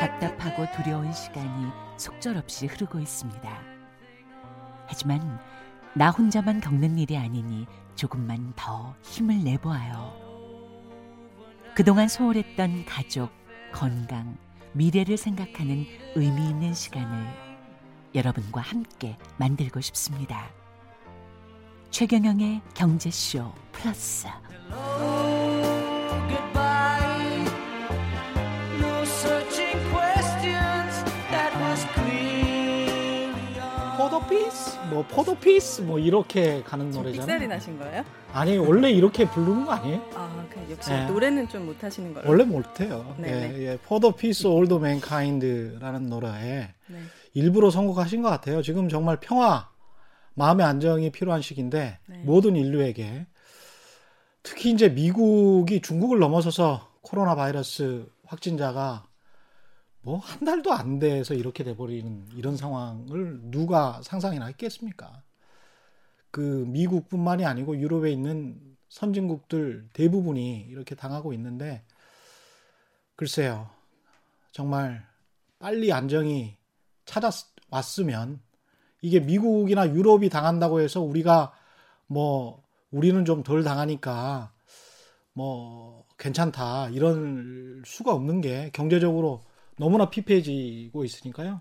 답답하고 두려운 시간이 속절없이 흐르고 있습니다. 하지만 나 혼자만 겪는 일이 아니니 조금만 더 힘을 내보아요. 그동안 소홀했던 가족, 건강, 미래를 생각하는 의미 있는 시간을 여러분과 함께 만들고 싶습니다. 최경영의 경제쇼 플러스 goodbye. No searching questions. That was clearly all. 포도피스 뭐 포도피스 뭐 이렇게 가는 노래잖아요. 삑사리 나신 거예요? 아니 원래 이렇게 부르는 거 아니에요? 아, 그 역시 네. 노래는 좀 못하시는 거예요. 원래 못해요. 네네. 예, 예. 포도피스 올드 맨카인드라는 노래에 네. 일부러 선곡하신 것 같아요. 지금 정말 평화, 마음의 안정이 필요한 시기인데 네. 모든 인류에게 특히 이제 미국이 중국을 넘어서서 코로나 바이러스 확진자가 뭐 한 달도 안 돼서 이렇게 돼버리는 이런 상황을 누가 상상이나 했겠습니까? 그 미국뿐만이 아니고 유럽에 있는 선진국들 대부분이 이렇게 당하고 있는데 글쎄요 정말 빨리 안정이 찾아왔으면 이게 미국이나 유럽이 당한다고 해서 우리가 뭐 우리는 좀 덜 당하니까 뭐 괜찮다 이런 수가 없는 게 경제적으로 너무나 피폐해지고 있으니까요.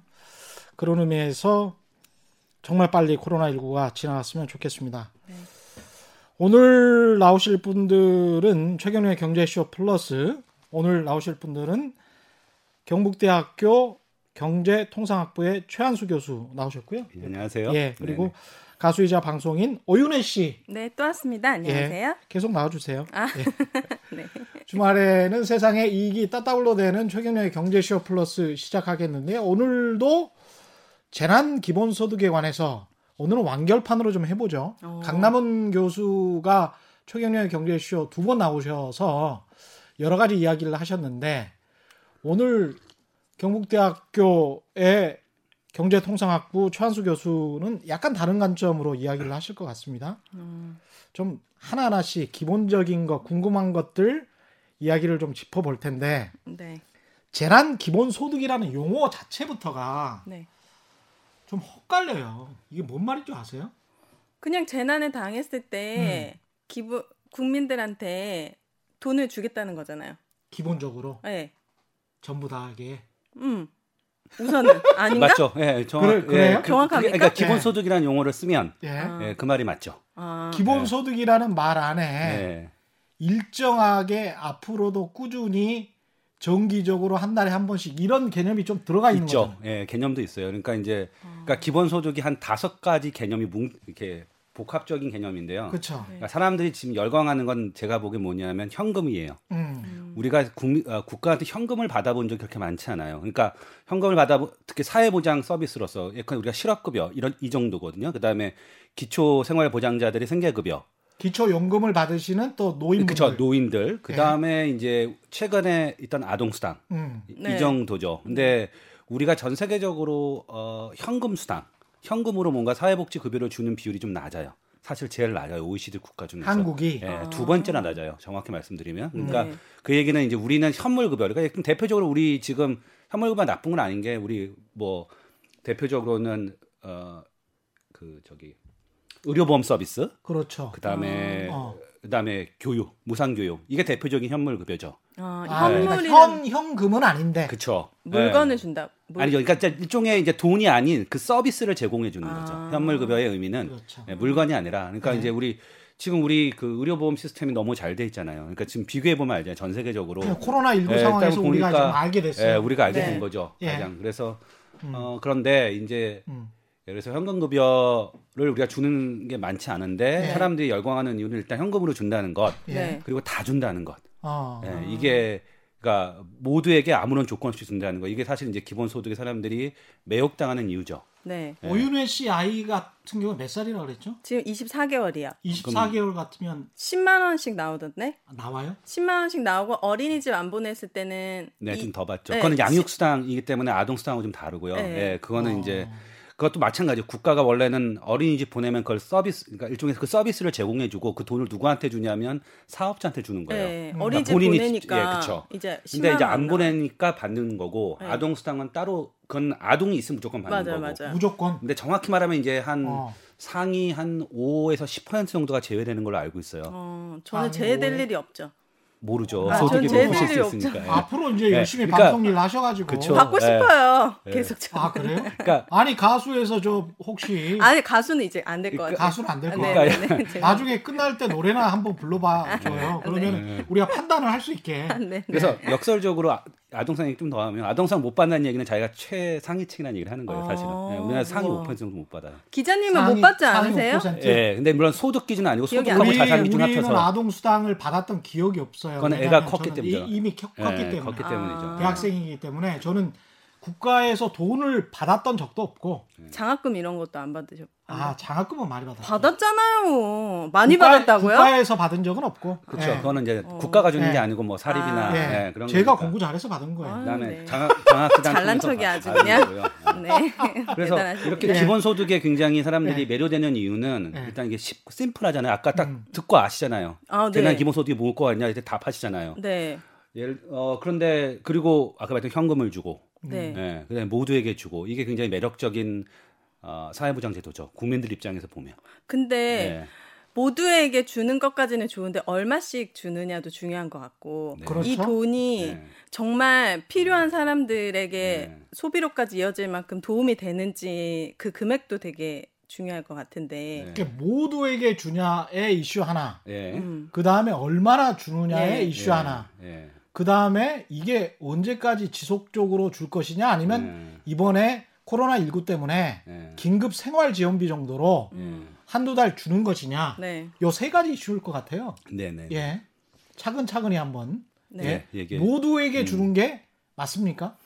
그런 의미에서 정말 빨리 코로나19가 지나갔으면 좋겠습니다. 네. 오늘 나오실 분들은 최경련의 경제쇼 플러스 오늘 나오실 분들은 경북대학교 경제통상학부의 최한수 교수 나오셨고요. 예, 안녕하세요. 예, 그리고 네네. 가수이자 방송인 오윤혜 씨 네, 또 왔습니다. 안녕하세요. 예, 계속 나와주세요. 아, 예. 네. 주말에는 세상에 이익이 따따블로 되는 최경련의 경제쇼 플러스 시작하겠는데요. 오늘도 재난 기본소득에 관해서 오늘은 완결판으로 좀 해보죠. 어. 강남은 교수가 최경련의 경제쇼 두 번 나오셔서 여러 가지 이야기를 하셨는데 오늘 경북대학교의 경제통상학부 최한수 교수는 약간 다른 관점으로 이야기를 하실 것 같습니다. 음, 좀 하나하나씩 기본적인 것, 궁금한 것들 이야기를 좀 짚어볼 텐데 네. 재난 기본소득이라는 용어 자체부터가 네. 좀 헛갈려요. 이게 뭔 말인지 아세요? 그냥 재난에 당했을 때 음. 기부 국민들한테 돈을 주겠다는 거잖아요. 기본적으로 네. 전부 다하게 음. 우선은 아닌가? 맞죠? 예, 정확, 그래-? 그, 정확합니까? 그러니까 예. 기본 소득이라는 용어를 쓰면 예. 아. 예, 그 말이 맞죠. 아, 기본 소득이라는 말 안에 예. 일정하게 앞으로도 꾸준히 정기적으로 한 달에 한 번씩 이런 개념이 좀 들어가 있는 있죠. 거죠. 예, 개념도 있어요. 그러니까 이제 아. 그러니까 기본 소득이 한 다섯 가지 개념이 뭉 이렇게 복합적인 개념인데요. 그렇죠. 네. 그러니까 사람들이 지금 열광하는 건 제가 보기엔 뭐냐면 현금이에요. 음. 우리가 국민, 어, 국가한테 현금을 받아본 적이 그렇게 많지 않아요. 그러니까 현금을 받아 특히 사회보장 서비스로서 예컨 우리가 실업급여 이런 이 정도거든요. 그다음에 기초생활보장자들의 생계급여, 기초연금을 받으시는 또 노인분들. 그쵸 노인들, 그다음에 이제 최근에 있던 아동수당 음. 이- 네. 이 정도죠. 근데 우리가 전 세계적으로 어, 현금 수당, 현금으로 뭔가 사회복지 급여를 주는 비율이 좀 낮아요. 사실 제일 낮아요. OECD 국가 중에서. 한국이 예, 아. 두 번째나 낮아요. 정확히 말씀드리면. 그러니까 네. 그 얘기는 이제 우리는 현물 급여. 그러니까 그럼 대표적으로 우리 지금 현물 급여 나쁜 건 아닌 게 우리 뭐 대표적으로는 어 그 저기 의료보험 서비스, 그렇죠. 그다음에 어. 그다음에 교육, 무상 교육 이게 대표적인 현물 급여죠. 아, 아, 그러니까 현물이란 현 현금은 아닌데. 그렇죠. 물건을 준다. 물- 아니죠. 그러니까 일종의 이제 돈이 아닌 그 서비스를 제공해 주는 아. 거죠. 현물급여의 의미는 그렇죠. 예, 물건이 아니라 그러니까 네. 이제 우리 지금 우리 그 의료보험 시스템이 너무 잘 돼 있잖아요. 그러니까 지금 비교해 보면 알잖아요. 전 세계적으로. 그냥 코로나 19 예, 상황에서 일단 우리가 보니까, 좀 알게 됐어요. 예, 우리가 알게 네. 된 거죠. 예. 가장. 그래서 음. 어 그런데 이제 음. 예를 들어서 현금급여를 우리가 주는 게 많지 않은데 네. 사람들이 열광하는 이유는 일단 현금으로 준다는 것 예. 네. 그리고 다 준다는 것. 어. 예, 이게 그러니까 모두에게 아무런 조건 없이 준다는 거. 이게 사실 이제 기본 소득의 사람들이 매혹당하는 이유죠. 네. 예. 오윤회 씨 아이 같은 경우 몇 살이라 그랬죠? 지금 24개월이요. 24개월 같으면 10만 원씩 나오던데? 나와요? 10만 원씩 나오고 어린이집 안 보냈을 때는 네, 이- 좀더 받죠. 네, 그거는 양육 수당이기 때문에 아동 수당하고 좀 다르고요. 네. 예, 그거는 어. 이제 그것도 마찬가지예요. 국가가 원래는 어린이집 보내면 그걸 서비스, 그러니까 일종의 그 서비스를 제공해 주고 그 돈을 누구한테 주냐면 사업자한테 주는 거예요. 네, 음. 어린이집 본인이- 보내니까 예, 그쵸. 이제 근데 이제 10만 안원 보내니까 받는 거고 네. 아동 수당은 따로 그건 아동이 있으면 무조건 받는 맞아요, 거고. 맞아요. 무조건. 근데 정확히 말하면 이제 한 어. 상위 한 5에서 10% 정도가 제외되는 걸로 알고 있어요. 어, 저는 제외될 오해. 일이 없죠. 모르죠. 아, 소득이 높으실 수 일이 있으니까. 예. 앞으로 이제 네, 열심히 그러니까- 방송 일 하셔가지고. 그쵸. 받고 네. 싶어요. 네. 계속 저. 아 그래요? 그러니까 아니 가수에서 저 혹시 아니 가수는 이제 안 될 것 같아요. 가수는 안 될것 네, 같아요. 네, 네, 제가- 나중에 끝날 때 노래나 한번 불러봐 줘요. 그러면 네. 우리가 판단을 할 수 있게. 네, 네. 그래서 역설적으로 아- 아동상 얘기 좀 더 하면 아동상 못 받는 얘기는 자기가 최상위층이라는 얘기를 하는 거예요, 사실은. 어, 예, 우리나라 상위 우와. 5% 정도 못 받아요. 기자님은 상위- 못 받지 않으세요? 5%. 예, 근데 물론 소득 기준은 아니고 소득하고 우리, 자산 기준 우리는 합쳐서 아동 수당을 받았던 기억이 없어요. 그건 애가 왜냐하면 컸기. 이- 이미 컸- 컸기 예, 때문에. 컸기 아. 때문이죠. 대학생이기 때문에 저는 국가에서 돈을 받았던 적도 없고 장학금 이런 것도 안 받으셨. 아 장학금은 많이 받았어요. 받았잖아요. 많이 국가- 받았다고요? 국가에서 받은 적은 없고. 그렇죠. 예. 그거는 이제 어. 국가가 주는 예. 게 아니고 뭐 사립이나 아. 예. 예, 그런 제가 거니까. 공부 잘해서 받은 거예요. 그다음에 네. 장학 장학기단 잘난 척이 아주 받은 그냥. 네. 그래서. 이렇게 예. 기본 소득에 굉장히 사람들이 예. 매료되는 이유는 예. 일단 이게 쉽- 심플하잖아요. 아까 딱 음. 듣고 아시잖아요. 아, 네. 대난 기본 소득이 뭘거 같냐 이제 답하시잖아요. 네. 예를 어 그런데 그리고 아까 말했던 현금을 주고 네. 예, 그다음에 모두에게 주고 이게 굉장히 매력적인 어, 사회보장제도죠. 국민들 입장에서 보면. 근데 예. 모두에게 주는 것까지는 좋은데 얼마씩 주느냐도 중요한 것 같고 네. 그렇죠. 이 돈이 예. 정말 필요한 사람들에게 네. 소비로까지 이어질 만큼 도움이 되는지 그 금액도 되게 중요할 것 같은데. 네. 이렇게 모두에게 주냐의 이슈 하나. 예. 음. 그 다음에 얼마나 주느냐의 네. 이슈 예. 하나. 예. 그 다음에 이게 언제까지 지속적으로 줄 것이냐 아니면 예. 이번에 코로나 19 때문에 예. 긴급 생활 지원비 정도로 예. 한두 달 주는 것이냐. 네. 요세 가지 이슈일 것 같아요. 네, 네. 예. 차근차근히 한번 네. 예. 예, 얘기해. 모두에게 음. 주는 게 맞습니까?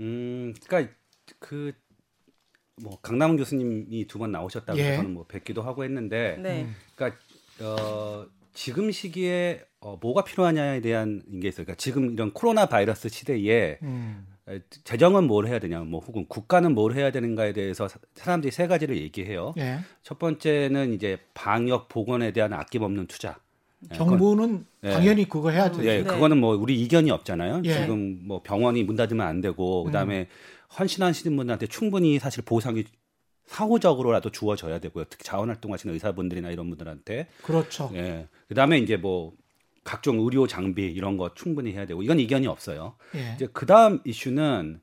음, 그러니까 그 뭐 강남훈 교수님이 두 번 나오셨다고 예. 저는 뭐 뵙기도 하고 했는데, 네. 음. 그러니까 어, 지금 시기에 어, 뭐가 필요하냐에 대한 게 있어요. 그러니까 지금 이런 코로나 바이러스 시대에 음. 에, 재정은 뭘 해야 되냐, 뭐 혹은 국가는 뭘 해야 되는가에 대해서 사- 사람들이 세 가지를 얘기해요. 예. 첫 번째는 이제 방역 보건에 대한 아낌없는 투자. 예, 정부는 예. 당연히 그거 해야 되죠. 예, 네. 그거는 뭐 우리 이견이 없잖아요. 예. 지금 뭐 병원이 문 닫으면 안 되고 그다음에 헌신하시는 분들한테 충분히 사실 보상이 사후적으로라도 주어져야 되고요. 특히 자원 활동하시는 의사분들이나 이런 분들한테 그렇죠. 예. 그다음에 이제 뭐 각종 의료 장비 이런 거 충분히 해야 되고 이건 이견이 없어요. 예. 이제 그다음 이슈는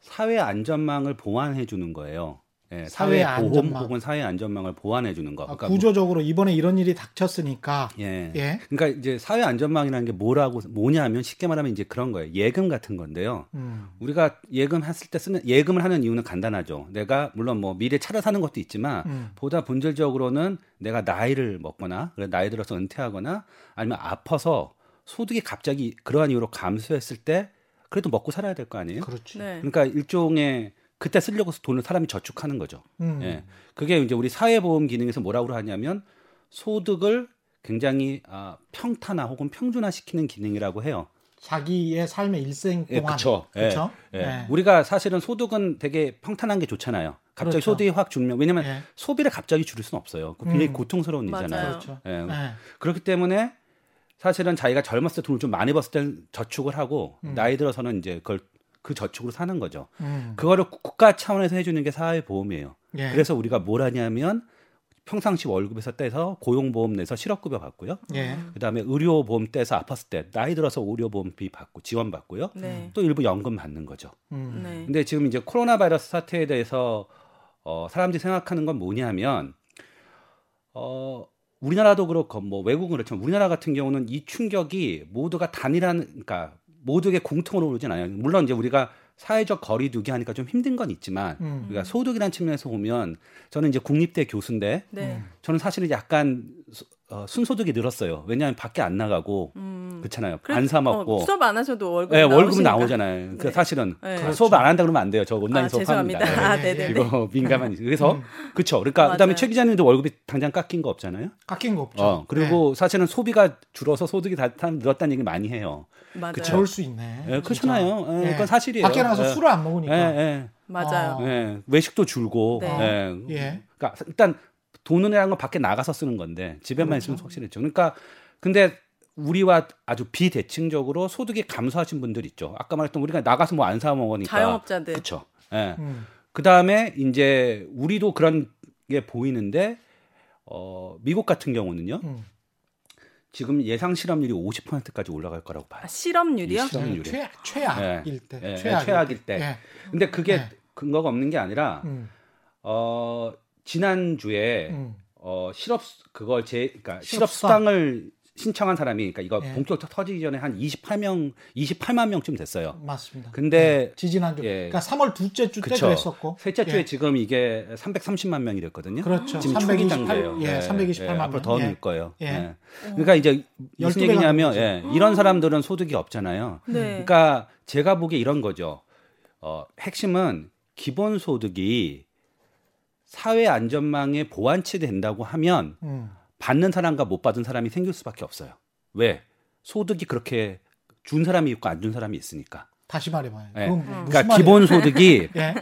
사회 안전망을 보완해 주는 거예요. 예, 사회, 사회 보험 안전망. 혹은 사회 안전망을 보완해 주는 거. 아, 그러니까 구조적으로 이번에 이런 일이 닥쳤으니까 뭐, 예. 예. 그러니까 이제 사회 안전망이라는 게 뭐라고 뭐냐면 쉽게 말하면 이제 그런 거예요. 예금 같은 건데요. 음. 우리가 예금 했을 때 쓰는 예금을 하는 이유는 간단하죠. 내가 물론 뭐 미래 차를 사는 것도 있지만 음. 보다 본질적으로는 내가 나이를 먹거나 나이 들어서 은퇴하거나 아니면 아파서 소득이 갑자기 그러한 이유로 감소했을 때 그래도 먹고 살아야 될 거 아니에요? 그렇지. 네. 그러니까 일종의 그때 쓰려고 돈을 사람이 저축하는 거죠. 음. 예. 그게 이제 우리 사회보험 기능에서 뭐라고 하냐면 소득을 굉장히 아, 평탄화 혹은 평준화시키는 기능이라고 해요. 자기의 삶의 일생 예, 동안 그쵸. 예, 그렇죠? 예. 예. 우리가 사실은 소득은 되게 평탄한 게 좋잖아요. 갑자기 그렇죠. 소득이 확 줄면 왜냐면 예. 소비를 갑자기 줄일 수는 없어요. 그 굉장히 음. 고통스러운. 일이잖아요. 그렇죠. 예. 예. 그렇기 때문에 사실은 자기가 젊었을 때 돈을 좀 많이 벌었을 때 저축을 하고 음. 나이 들어서는 이제 그걸 그 저축으로 사는 거죠. 음. 그거를 국- 국가 차원에서 해주는 게 사회보험이에요. 예. 그래서 우리가 뭘 하냐면 평상시 월급에서 떼서 고용보험 내서 실업급여 받고요. 예. 그다음에 의료보험 떼서 아팠을 때 나이 들어서 의료보험비 받고 지원 받고요. 네. 또 일부 연금 받는 거죠. 음. 네. 근데 지금 이제 코로나 바이러스 사태에 대해서 어, 사람들이 생각하는 건 뭐냐면 어, 우리나라도 그렇고 뭐 외국은 그렇지만 우리나라 같은 경우는 이 충격이 모두가 단일한 그러니까 모두에게 공통으로 오진 않아요. 물론 이제 우리가 사회적 거리두기 하니까 좀 힘든 건 있지만 음. 우리가 소득이라는 측면에서 보면 저는 이제 국립대 교수인데 네. 음. 저는 사실은 약간 수- 어, 순소득이 늘었어요. 왜냐하면 밖에 안 나가고 음. 그렇잖아요. 그래- 안 사 먹고 어, 수업 안 하셔도 월급 예, 월급은. 나오잖아요. 그 네. 사실은 네. 수업 안 한다 그러면 안 돼요. 저 온라인 아, 수업합니다. 죄송합니다. 아, 네. 이거 민감한 그래서 음. 그렇죠. 그러니까. 그다음에 최 기자님도 월급이 당장 깎인 거 없잖아요. 깎인 거 없죠. 어, 그리고 사실은 소비가 줄어서 소득이 다다 늘었다는 얘기 많이 해요. 맞아요. 네. 그럴 수 있네. 예, 그렇잖아요. 예, 그건 사실이에요. 밖에 나가서 예. 술을 안 먹으니까. 예, 예. 맞아요. 어. 예. 외식도 줄고. 네. 예. 예. 그러니까 일단 돈이라는 건 밖에 나가서 쓰는 건데 집에만 그렇죠. 있으면 확실했죠. 그러니까 근데 우리와 아주 비대칭적으로 소득이 감소하신 분들 있죠. 아까 말했던 우리가 나가서 뭐 안 사 먹으니까 자영업자들. 그렇죠. 예. 음. 그다음에 이제 우리도 그런 게 보이는데 어 미국 같은 경우는요. 음. 지금 예상 실업률이 50%까지 올라갈 거라고 봐요. 아, 실업률이요? 실업- 실업률이. 최, 최악일 예. 때. 예, 최악일, 최악일 때. 예. 근데 그게 네. 근거가 없는 게 아니라 음. 어 지난 주에 음. 어 실업 그걸 제 그러니까 실업수당. 실업 수당을 신청한 사람이 그러니까 이거 예. 본격 터지기 전에 한 28명 28만 명쯤 됐어요. 맞습니다. 근데 지지난주. 예. 그러니까 3월 둘째 주 때 그쵸. 그랬었고. 셋째 주에 예. 지금 이게 330만 명이 됐거든요. 그렇죠. 지금 328, 초기 단계예요. 예, 328만 앞으로 명. 더 예. 늘 거예요. 예. 예. 그러니까 이제 무슨 12배가 얘기냐면 예, 이런 사람들은 소득이 없잖아요. 네. 그러니까 제가 보기에 이런 거죠. 어, 핵심은 기본 소득이 사회 안전망에 보완치 된다고 하면 음. 받는 사람과 못 받은 사람이 생길 수밖에 없어요. 왜? 소득이 그렇게 준 사람이 있고 안 준 사람이 있으니까. 다시 말해봐요. 예. 무슨 그러니까? 기본 소득이 예.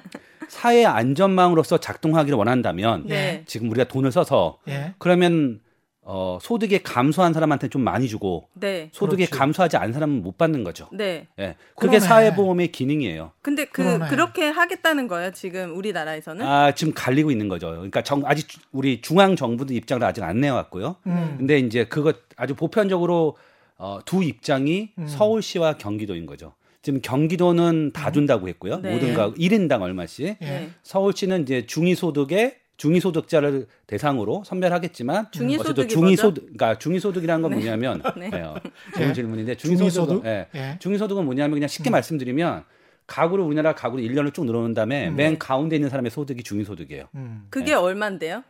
사회 안전망으로서 작동하기를 원한다면 네. 지금 우리가 돈을 써서 예. 그러면 어, 소득이 감소한 사람한테 좀 많이 주고 네. 소득이 그렇지. 감소하지 않은 사람은 못 받는 거죠. 네. 예. 그게 그러네. 사회보험의 기능이에요. 근데 그 그러네. 그렇게 하겠다는 거예요, 지금 우리나라에서는? 아, 지금 갈리고 있는 거죠. 그러니까 정, 아직 주- 우리 중앙 정부도 입장을 아직 안 내왔고요. 음. 근데 이제 그거 아주 보편적으로 어, 두 입장이 음. 서울시와 경기도인 거죠. 지금 경기도는 다 준다고 했고요. 네. 모든 가 1인당 얼마씩. 예. 네. 서울시는 이제 중위소득에 중위소득자를 대상으로 선별하겠지만 중위소득이 어쨌든 중위소득 그러니까 중위소득이라는 건 뭐냐면 네. 예, 어, 좋은 예. 질문인데 중위소득? 중위소득 예. 예. 중위소득은 뭐냐면 그냥 쉽게 말씀드리면 가구를 우리나라 가구를 1년을 쭉 늘어놓은 다음에 맨 가운데 있는 사람의 소득이 중위소득이에요. 음. 그게 네. 얼만데요?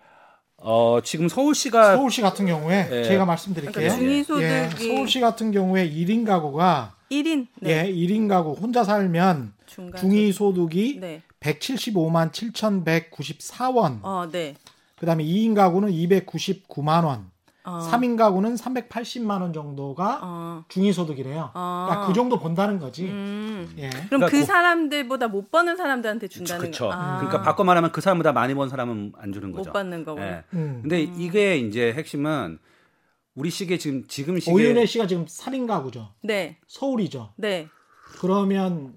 어, 지금 서울시가 서울시 같은 경우에 예. 제가 말씀드릴게요. 그러니까 중위소득이 예, 서울시 같은 경우에 1인 가구가 1인 네. 예, 1인 가구 혼자 살면 중간 중위 소득이 네. 175만 7,194원. 어, 네. 그다음에 2인 가구는 299만 원. 어. 3인 가구는 380만 원 정도가 어. 중위 소득이래요. 어. 그러니까 그 정도 번다는 거지. 음. 예. 그럼 그러니까 그 그- 사람들보다 못 버는 사람들한테 준다는 그렇죠. 거. 아. 그러니까 바꿔 말하면 그 사람보다 많이 번 사람은 안 주는 거죠. 못 받는 거고. 예. 음. 근데 이게 이제 핵심은 우리 시계 지금 지금 시계 오윤혜 씨가 지금 3인 가구죠. 네. 서울이죠. 네. 그러면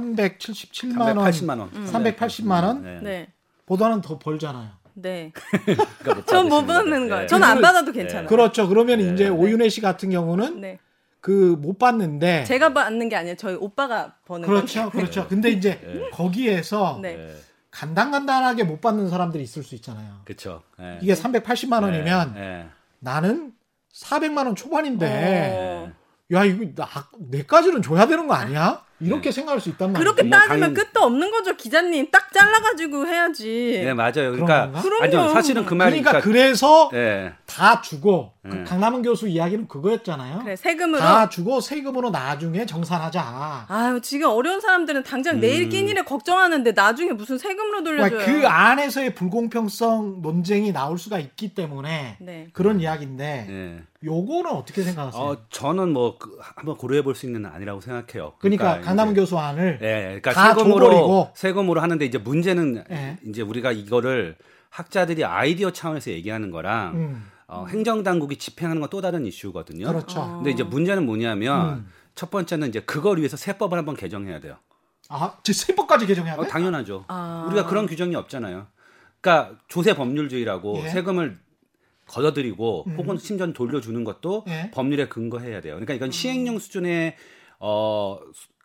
377만 원, 380만 원. 380만 원 네. 네. 보다는 더 벌잖아요. 네. 그러니까 못전못 받으시는 받는. 거예요. 예. 저는 안 그- 받아도 괜찮아요. 그렇죠. 그러면 네. 이제 오윤혜 씨 같은 경우는 네. 그못 받는데 제가 받는 게 아니에요. 저희 오빠가 버는 그렇죠. 건데. 그렇죠. 근데 이제 네. 거기에서 네. 예. 간당간당하게 못 받는 사람들이 있을 수 있잖아요. 그렇죠. 예. 이게 380만 원이면 예. 나는 400만 원 초반인데 어. 야 이거 나, 내까지는 줘야 되는 거 아니야? 이렇게 생각할 수 있단 말이에요. 그렇게 뭐 따지면 당연히- 끝도 없는 거죠, 기자님. 딱 잘라가지고 해야지. 네, 맞아요. 그러니까. 아니요. 사실은 그 말이 그러니까 그래서 예. 다 주고 그 네. 강남은 교수 이야기는 그거였잖아요. 그래, 세금으로. 다 주고 세금으로 나중에 정산하자. 아유, 지금 어려운 사람들은 당장 내일 끼니를 걱정하는데 나중에 무슨 세금으로 돌려줘요. 그러니까 그 안에서의 불공평성 논쟁이 나올 수가 있기 때문에 네. 그런 이야기인데 예. 요거는 어떻게 생각하세요? 어, 저는 뭐 그, 한번 고려해 볼 수 있는 아니라고 생각해요. 그러니까, 강남은 이제- 교수 안을 예, 그러니까 다 세금으로 줘버리고. 세금으로 하는데 이제 문제는 예. 이제 우리가 이거를 학자들이 아이디어 차원에서 얘기하는 거랑 음, 어, 행정 당국이 집행하는 건 또 다른 이슈거든요. 그렇죠. 어. 근데 이제 문제는 뭐냐면 음. 첫 번째는 이제 그걸 위해서 세법을 한번 개정해야 돼요. 아, 지 세법까지 개정해야 돼? 어, 당연하죠. 아. 우리가 그런 규정이 없잖아요. 그러니까 조세 법률주의라고 예. 세금을 걷어들이고 음. 혹은 심지어 돌려주는 것도 예. 법률에 근거해야 돼요. 그러니까 음. 이건 시행령 수준의 어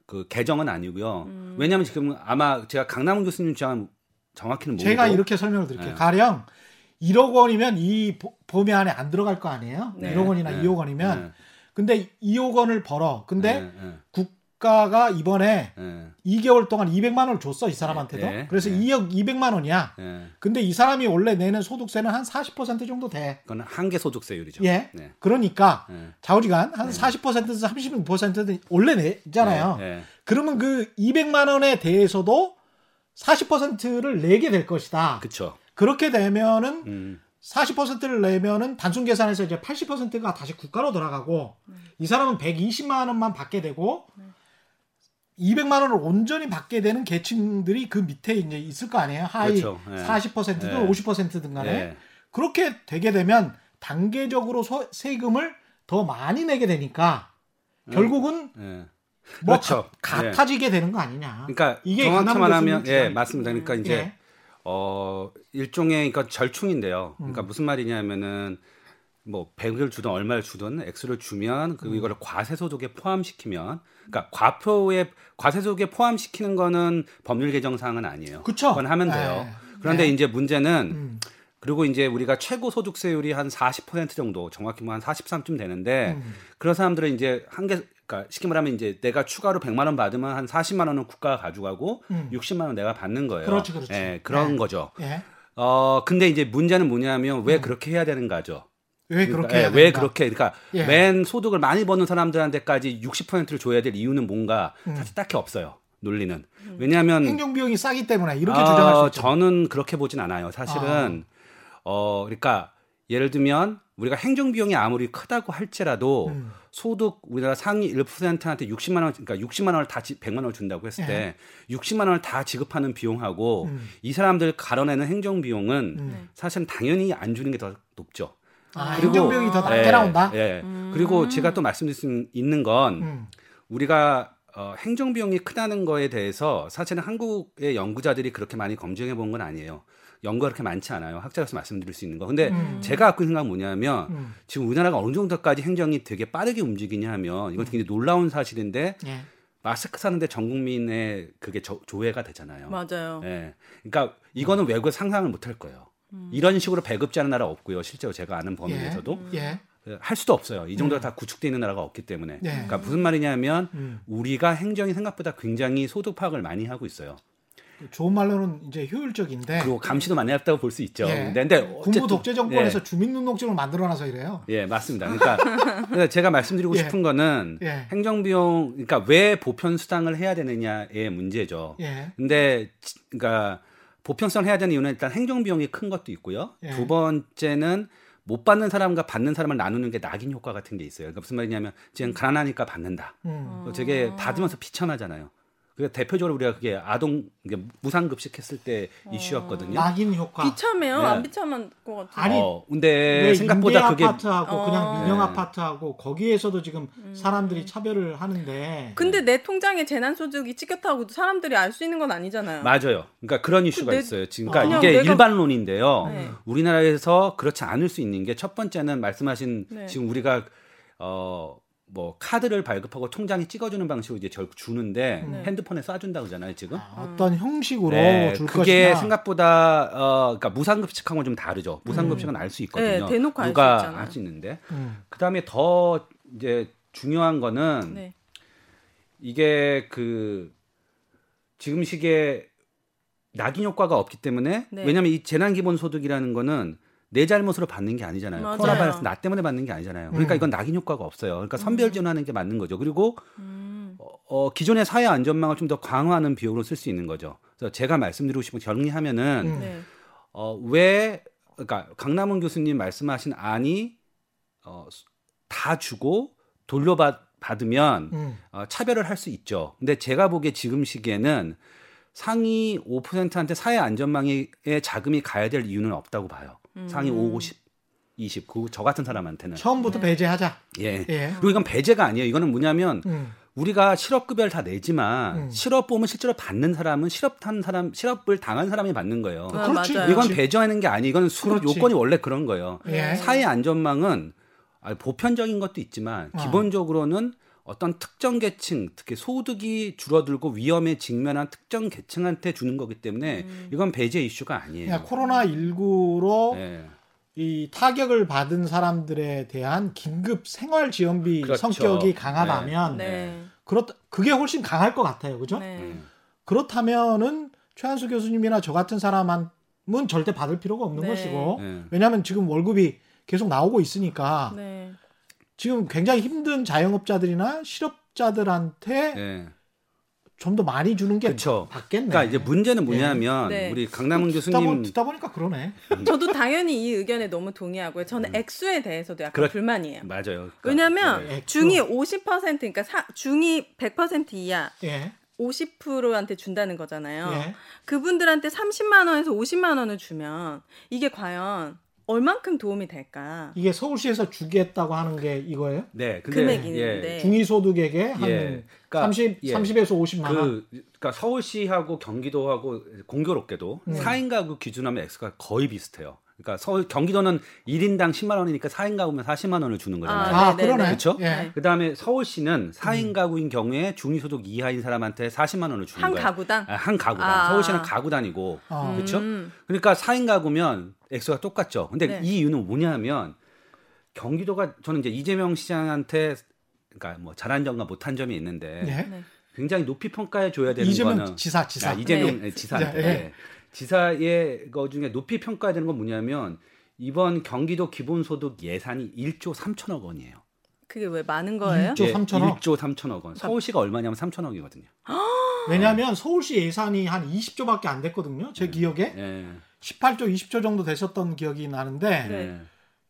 그 개정은 아니고요. 음. 왜냐하면 지금 아마 제가 강남 교수님 주장은 정확히는 모르고 제가 이렇게 설명을 드릴게요. 네. 가령 1억 원이면 이 보- 범위 안에 안 들어갈 거 아니에요? 네. 1억 원이나 네. 2억 원이면 네. 근데 2억 원을 벌어. 근데 네, 네. 국 국가가 이번에 예. 2개월 동안 200만 원을 줬어 이 사람한테도. 예, 그래서 예. 2억 200만 원이야. 예. 근데 이 사람이 원래 내는 소득세는 한 40% 정도 돼. 그건 한계 소득세율이죠. 예. 네. 그러니까 예. 좌우지간 한 40%에서 36%는 원래 내잖아요. 예, 예. 그러면 그 200만 원에 대해서도 40%를 내게 될 것이다. 그쵸. 그렇게 되면은 음. 40%를 내면은 단순 계산해서 이제 80%가 다시 국가로 돌아가고 이 사람은 120만 원만 받게 되고 200만 원을 온전히 받게 되는 계층들이 그 밑에 이제 있을 거 아니에요. 하위 그렇죠. 예. 40%든 예. 50%든 간에 예. 그렇게 되게 되면 단계적으로 소- 세금을 더 많이 내게 되니까 결국은 예. 뭐 그렇죠. 가, 예. 같아지게 되는 거 아니냐. 그러니까 이게 정확히 말하면 예. 맞습니다. 그러니까 이제 예. 어 일종의 그러니까 절충인데요. 그러니까 음. 무슨 말이냐면은 뭐 100을 주든 얼마를 주든 액수를 주면 음. 그 이거를 과세소득에 포함시키면 그러니까 과표에 과세소득에 포함시키는 거는 법률 개정 사항은 아니에요. 그쵸. 건 하면 돼요. 예. 그런데 예. 이제 문제는 음. 그리고 이제 우리가 최고 소득세율이 한 40% 정도 정확히 뭐 한 43쯤 되는데 음. 그런 사람들은 이제 한개 그러니까 쉽게 말하면 이제 내가 추가로 100만 원 받으면 한 40만 원은 국가가 가져가고 음. 60만 원 내가 받는 거예요. 그렇죠, 그렇죠. 예, 그런 네. 거죠. 예. 어 근데 이제 문제는 뭐냐면 왜 그렇게 해야 되는가죠? 왜 그러니까, 그렇게 예, 왜 되는가? 그렇게 그러니까 예. 맨 소득을 많이 버는 사람들한테까지 60%를 줘야 될 이유는 뭔가 음. 사실 딱히 없어요. 논리는 왜냐하면 행정 비용이 싸기 때문에 이렇게 아, 주장할 수 있죠. 저는 그렇게 보진 않아요. 사실은 어 그러니까 예를 들면 우리가 행정 비용이 아무리 크다고 할지라도 음. 소득 우리나라 상위 1%한테 60만 원 그러니까 60만 원을 다 지, 100만 원을 준다고 했을 때 60만 원을 다 지급하는 비용하고 예. 음. 이 사람들 가려내는 행정 비용은 음. 사실은 당연히 안 주는 게 더 높죠. 아, 그리고- 행정 비용이 더 예, 나온다. 예. 그리고 제가 또 말씀드릴 수 있는 건 음. 우리가 어, 행정 비용이 크다는 거에 대해서 사실은 한국의 연구자들이 그렇게 많이 검증해 본 건 아니에요. 연구가 그렇게 많지 않아요. 학자로서 말씀드릴 수 있는 거. 근데 음. 제가 갖고 있는 생각은 뭐냐면 음. 지금 우리나라가 어느 정도까지 행정이 되게 빠르게 움직이냐 하면 이건 굉장히 놀라운 사실인데 예. 마스크 사는데 전 국민의 그게 저- 조회가 되잖아요. 맞아요. 예. 그러니까 이거는 외국에 상상을 못 할 거예요. 이런 식으로 배급제하는 나라 없고요. 실제로 제가 아는 범위 내에서도 예. 할 수도 없어요. 이 정도가 다 구축돼 있는 나라가 없기 때문에. 네. 그러니까 무슨 말이냐면 음. 우리가 행정이 생각보다 굉장히 소득 파악을 많이 하고 있어요. 좋은 말로는 이제 효율적인데 그리고 감시도 많이 했다고 볼 수 있죠. 예. 근데, 근데 군부 독재 정권에서 예, 주민등록증을 만들어놔서 이래요. 예, 맞습니다. 그러니까 제가 말씀드리고 예. 싶은 거는 예. 행정 비용, 그러니까 왜 보편 수당을 해야 되느냐의 문제죠. 예. 근데 지- 그러니까 보편성을 해야 되는 이유는 일단 행정 비용이 큰 것도 있고요. 예. 두 번째는 못 받는 사람과 받는 사람을 나누는 게 낙인 효과 같은 게 있어요. 그러니까 무슨 말이냐면 지금 가난하니까 받는다. 음. 되게 받으면서 비참하잖아요. 그 대표적으로 우리가 그게 아동 이게 무상급식 했을 때 이슈였거든요. 낙인 효과. 비참해요? 네. 안 비참한 것 같아요. 아니, 어, 근데 왜 생각보다 그게 아파트하고 그냥 어. 민영 네. 아파트하고 거기에서도 지금 사람들이 차별을 하는데 근데 내 통장에 재난 소득이 찍혔다고 사람들이 알 수 있는 건 아니잖아요. 맞아요. 그러니까 그런 이슈가 내- 있어요. 지금 그러니까 아. 이게 그냥 내가- 일반론인데요. 네. 우리나라에서 그렇지 않을 수 있는 게 첫 번째는 말씀하신 네. 지금 우리가 어. 뭐 카드를 발급하고 통장에 찍어주는 방식으로 이제 절 주는데 네. 핸드폰에 쏴준다 그러잖아요 지금. 아, 어떤 형식으로 네, 줄 그게 것이냐. 생각보다 어 그러니까 무상급식하고는 좀 다르죠. 무상급식은 알수 있거든요. 네, 대놓고 알수 누가. 할수 있는데 음. 그다음에 더 이제 중요한 거는 네. 이게 그 지금 시기에 낙인 효과가 없기 때문에 네. 왜냐하면 이 재난기본소득이라는 거는 내 잘못으로 받는 게 아니잖아요. 맞아요. 코로나 바이러스 나 때문에 받는 게 아니잖아요. 그러니까 음. 이건 낙인 효과가 없어요. 그러니까 선별 지원하는 게 맞는 거죠. 그리고 음. 어, 어, 기존의 사회 안전망을 좀 더 강화하는 비용으로 쓸 수 있는 거죠. 그래서 제가 말씀드리고 싶은 정리하면은 음. 네. 어, 왜 그러니까 강남훈 교수님 말씀하신 안이 어, 다 주고 돌려받 받으면 음. 어, 차별을 할 수 있죠. 근데 제가 보기에 지금 시기에는 상위 5%한테 사회 안전망에 자금이 가야 될 이유는 없다고 봐요. 상위 5, 50, 20. 그 저 같은 사람한테는. 처음부터 배제하자. 예. 예. 그리고 이건 배제가 아니에요. 이거는 뭐냐면 음. 우리가 실업급여를 다 내지만 음. 실업 보면 실제로 받는 사람은 실업한 사람, 실업을 당한 사람이 받는 거예요. 아, 그렇지. 맞아요. 이건. 배제하는 게 아니. 이건 수급 그렇지. 요건이 원래 그런 거예요. 예. 사회 안전망은 아, 보편적인 것도 있지만 어. 기본적으로는 어떤 특정 계층, 특히 소득이 줄어들고 위험에 직면한 특정 계층한테 주는 거기 때문에 음. 이건 배제 이슈가 아니에요. 코로나 19로 네. 이 타격을 받은 사람들에 대한 긴급 생활 지원비 그렇죠. 성격이 강하다면 네. 그렇다 그게 훨씬 강할 것 같아요. 그죠? 네. 음. 그렇다면은 최한수 교수님이나 저 같은 사람은 절대 받을 필요가 없는 네. 것이고 네. 왜냐하면 지금 월급이 계속 나오고 있으니까 네. 지금 굉장히 힘든 자영업자들이나 실업자들한테 네. 좀더 많이 주는 게 그쵸. 받겠네. 그러니까 이제 문제는 뭐냐면 네. 우리 강남은 듣다, 보, 교수님 듣다 보니까 그러네. 저도 당연히 이 의견에 너무 동의하고요. 저는 액수에 대해서도 약간 음. 그렇- 불만이에요. 맞아요. 그러니까 왜냐면 네. 중이 50% 그러니까 사, 중이 100% 이하 예. 50%한테 준다는 거잖아요. 예. 그분들한테 30만 원에서 50만 원을 주면 이게 과연 얼만큼 도움이 될까? 이게 서울시에서 주겠다고 하는 게 이거예요? 네, 근데 금액이 예, 있는데. 중위소득에게 한 예. 그러니까, 30, 예. 30에서 50만 원. 그 그러니까 서울시하고 경기도하고 공교롭게도 음. 4인 가구 기준하면 액수가 거의 비슷해요. 그러니까 서울 경기도는 1인당 10만 원이니까 4인 가구면 40만 원을 주는 거잖아요. 아, 네, 네, 그러네. 네. 그쵸? 예. 네. 그다음에 서울시는 4인 음. 가구인 경우에 중위소득 이하인 사람한테 40만 원을 주는 한 거예요. 가구당? 아, 한 가구당. 아. 서울시는 가구 단위고. 어. 그렇죠? 음. 그러니까 4인 가구면 액수가 똑같죠. 근데 네. 이 이유는 뭐냐면 경기도가 저는 이제 이재명 시장한테 그러니까 뭐 잘한 점과 못한 점이 있는데 예. 네. 굉장히 높이 평가해 줘야 되는 이재명 거는 지사, 지사. 아, 이재명 네. 지사한테 네. 네. 지사의 거 중에 높이 평가해야 되는 건 뭐냐면 이번 경기도 기본소득 예산이 1조 3천억 원이에요. 그게 왜 많은 거예요? 1조 3천억? 1조 3천억 원. 서울시가 얼마냐면 3천억이거든요. 왜냐하면 서울시 예산이 한 20조밖에 안 됐거든요. 제 기억에 예. 18조, 20조 정도 됐었던 기억이 나는데 네. 예.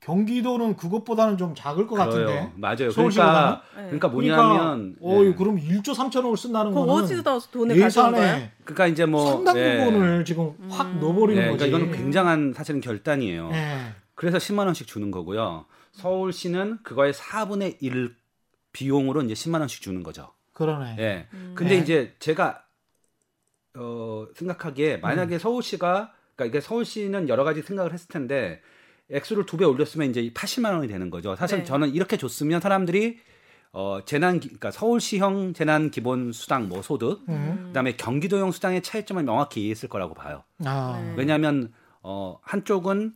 경기도는 그것보다는 좀 작을 것 같은데. 그래요. 맞아요. 서울시보다는? 그러니까 네. 그러니까 뭐냐면 그러니까, 어이, 예. 그럼 1조 3천억을 쓴다는 그 거는 어디다 돈을? 예산에 그러니까 이제 뭐 상당 예. 부분을 지금 확 음. 넣어버리는 예, 거지. 그러니까 이거는 굉장한 사실은 결단이에요. 예. 그래서 10만 원씩 주는 거고요. 서울시는 그거의 4분의 1 비용으로 이제 10만 원씩 주는 거죠. 그러네. 예. 근데 네. 이제 제가 어 생각하기에 음. 만약에 서울시가 그러니까 이게 서울시는 여러 가지 생각을 했을 텐데 액수를 두 배 올렸으면 이제 80만 원이 되는 거죠. 사실 네. 저는 이렇게 줬으면 사람들이 어 재난 기- 그러니까 서울시형 재난 기본 수당 뭐 소득 음. 그다음에 경기도형 수당의 차이점을 명확히 이해했을 거라고 봐요. 아. 네. 왜냐하면 어 한쪽은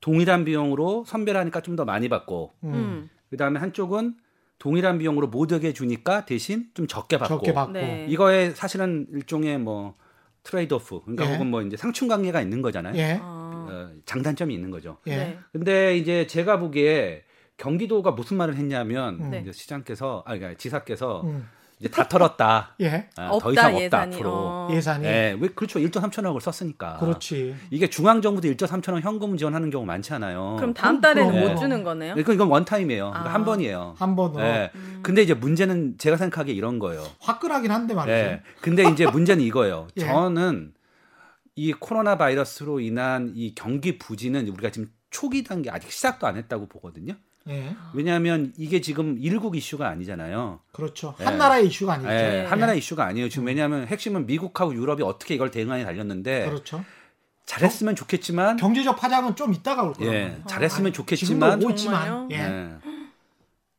동일한 비용으로 선별하니까 좀 더 많이 받고 음. 음. 그다음에 한쪽은 동일한 비용으로 모두에게 주니까 대신 좀 적게 받고 적게 받고. 네. 이거에 사실은 일종의 뭐 trade-off 그러니까 예. 혹은 뭐 이제 상충 관계가 있는 거잖아요. 예. 어. 어, 장단점이 있는 거죠. 예. 네. 근데 이제 제가 보기에 경기도가 무슨 말을 했냐면 음. 네. 이제 시장께서 아니 그러니까 지사께서 음. 이제 다 털었다. 예. 아, 없다 더 이상 없다 예산이. 앞으로. 어. 예산이. 예, 왜 그렇죠. 1조 3천억을 썼으니까. 그렇지. 이게 중앙 정부도 1조 3천억 현금 지원하는 경우 많지 않아요. 그럼 다음 달에는 그럼. 못 주는 거네요? 그러니까 이건 one time이에요. 그러니까 아. 한 번이에요. 한 번으로 예. 음. 근데 이제 문제는 제가 생각하기에 이런 거예요. 화끈하긴 한데 말이죠. 예. 근데 이제 문제는 이거예요. 예. 저는 이 코로나 바이러스로 인한 이 경기 부진은 우리가 지금 초기 단계 아직 시작도 안 했다고 보거든요. 예. 왜냐하면 이게 지금 일국 이슈가 아니잖아요. 그렇죠. 예. 한 나라의 이슈가 아니죠. 예, 한 나라 이슈가 아니에요. 지금 왜냐하면 핵심은 미국하고 유럽이 어떻게 이걸 대응하에 달렸는데 그렇죠. 잘했으면 좋겠지만 경제적 파장은 좀 이따가 올 거예요. 예, 잘했으면 지금도 좋겠지만? 예. 예.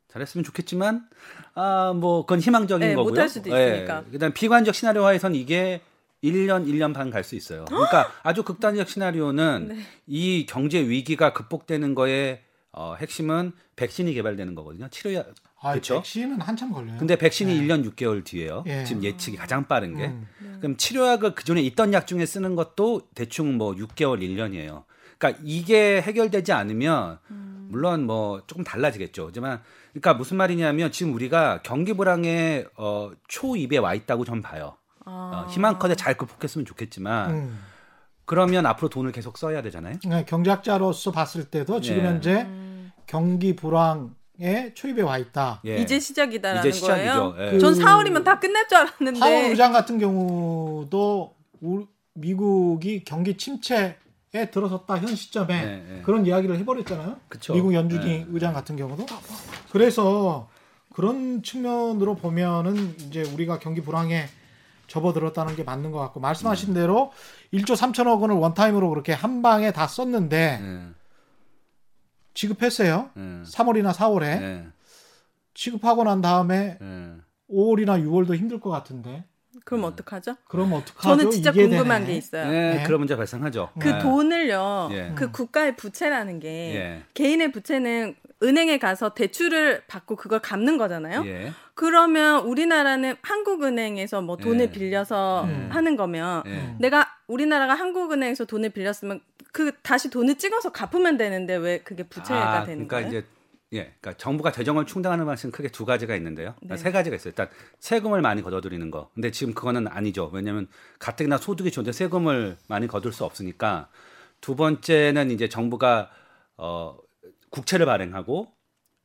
잘했으면 좋겠지만 아 뭐 그건 희망적인 네, 거고요. 못할 수도 있으니까. 예. 그다음 비관적 시나리오화에선 이게 1년 1년 반 갈 수 있어요. 그러니까 아주 극단적 시나리오는 네. 이 경제 위기가 극복되는 거에 어, 핵심은 백신이 개발되는 거거든요. 치료약. 아, 그렇죠? 백신은 한참 걸려요. 근데 백신이 1년 6개월 뒤에요. 예. 지금 예측이 가장 빠른 게. 음. 그럼 치료약을 그전에 있던 약 중에 쓰는 것도 대충 뭐 6개월, 1년이에요. 그러니까 이게 해결되지 않으면 물론 뭐 조금 달라지겠죠. 하지만 그러니까 무슨 말이냐면 지금 우리가 경기 불황의 어, 초입에 와 있다고 전 봐요. 아. 어, 희망컨대 잘 극복했으면 좋겠지만 음. 그러면 앞으로 돈을 계속 써야 되잖아요. 네, 경제학자로서 봤을 때도 지금 예. 현재 음. 경기 불황의 초입에 와 있다. 예. 이제 시작이다라는 이제 시작이죠. 거예요? 예. 그- 전 4월이면 다 끝날 줄 알았는데. 파월 의장 같은 경우도 우- 미국이 경기 침체에 들어섰다 현 시점에 네, 네. 그런 이야기를 해버렸잖아요. 그쵸. 미국 연준이 네. 의장 같은 경우도 그래서 그런 측면으로 보면은 이제 우리가 경기 불황에 접어들었다는 게 맞는 것 같고 말씀하신 대로 1조 3천억 원을 원타임으로 그렇게 한 방에 다 썼는데 예. 지급했어요. 예. 3월이나 4월에 예. 지급하고 난 다음에 예. 5월이나 6월도 힘들 것 같은데 그럼 어떡하죠? 그럼 어떡하죠? 저는 진짜 궁금한 되네. 게 있어요. 예, 네. 그런 문제 발생하죠. 그 예. 돈을요, 예. 그 국가의 부채라는 게 예. 개인의 부채는 은행에 가서 대출을 받고 그걸 갚는 거잖아요. 예. 그러면 우리나라는 한국은행에서 뭐 돈을 예. 빌려서 음. 하는 거면 예. 내가 우리나라가 한국은행에서 돈을 빌렸으면 그 다시 돈을 찍어서 갚으면 되는데 왜 그게 부채가 아, 되는 그러니까 거예요? 이제 예, 그러니까 정부가 재정을 충당하는 방식은 크게 두 가지가 있는데요. 그러니까 네. 세 가지가 있어요. 일단 세금을 많이 걷어들이는 거. 근데 지금 그거는 아니죠. 왜냐하면 가뜩이나 소득이 좋은데 세금을 많이 거둘 수 없으니까. 두 번째는 이제 정부가 어 국채를 발행하고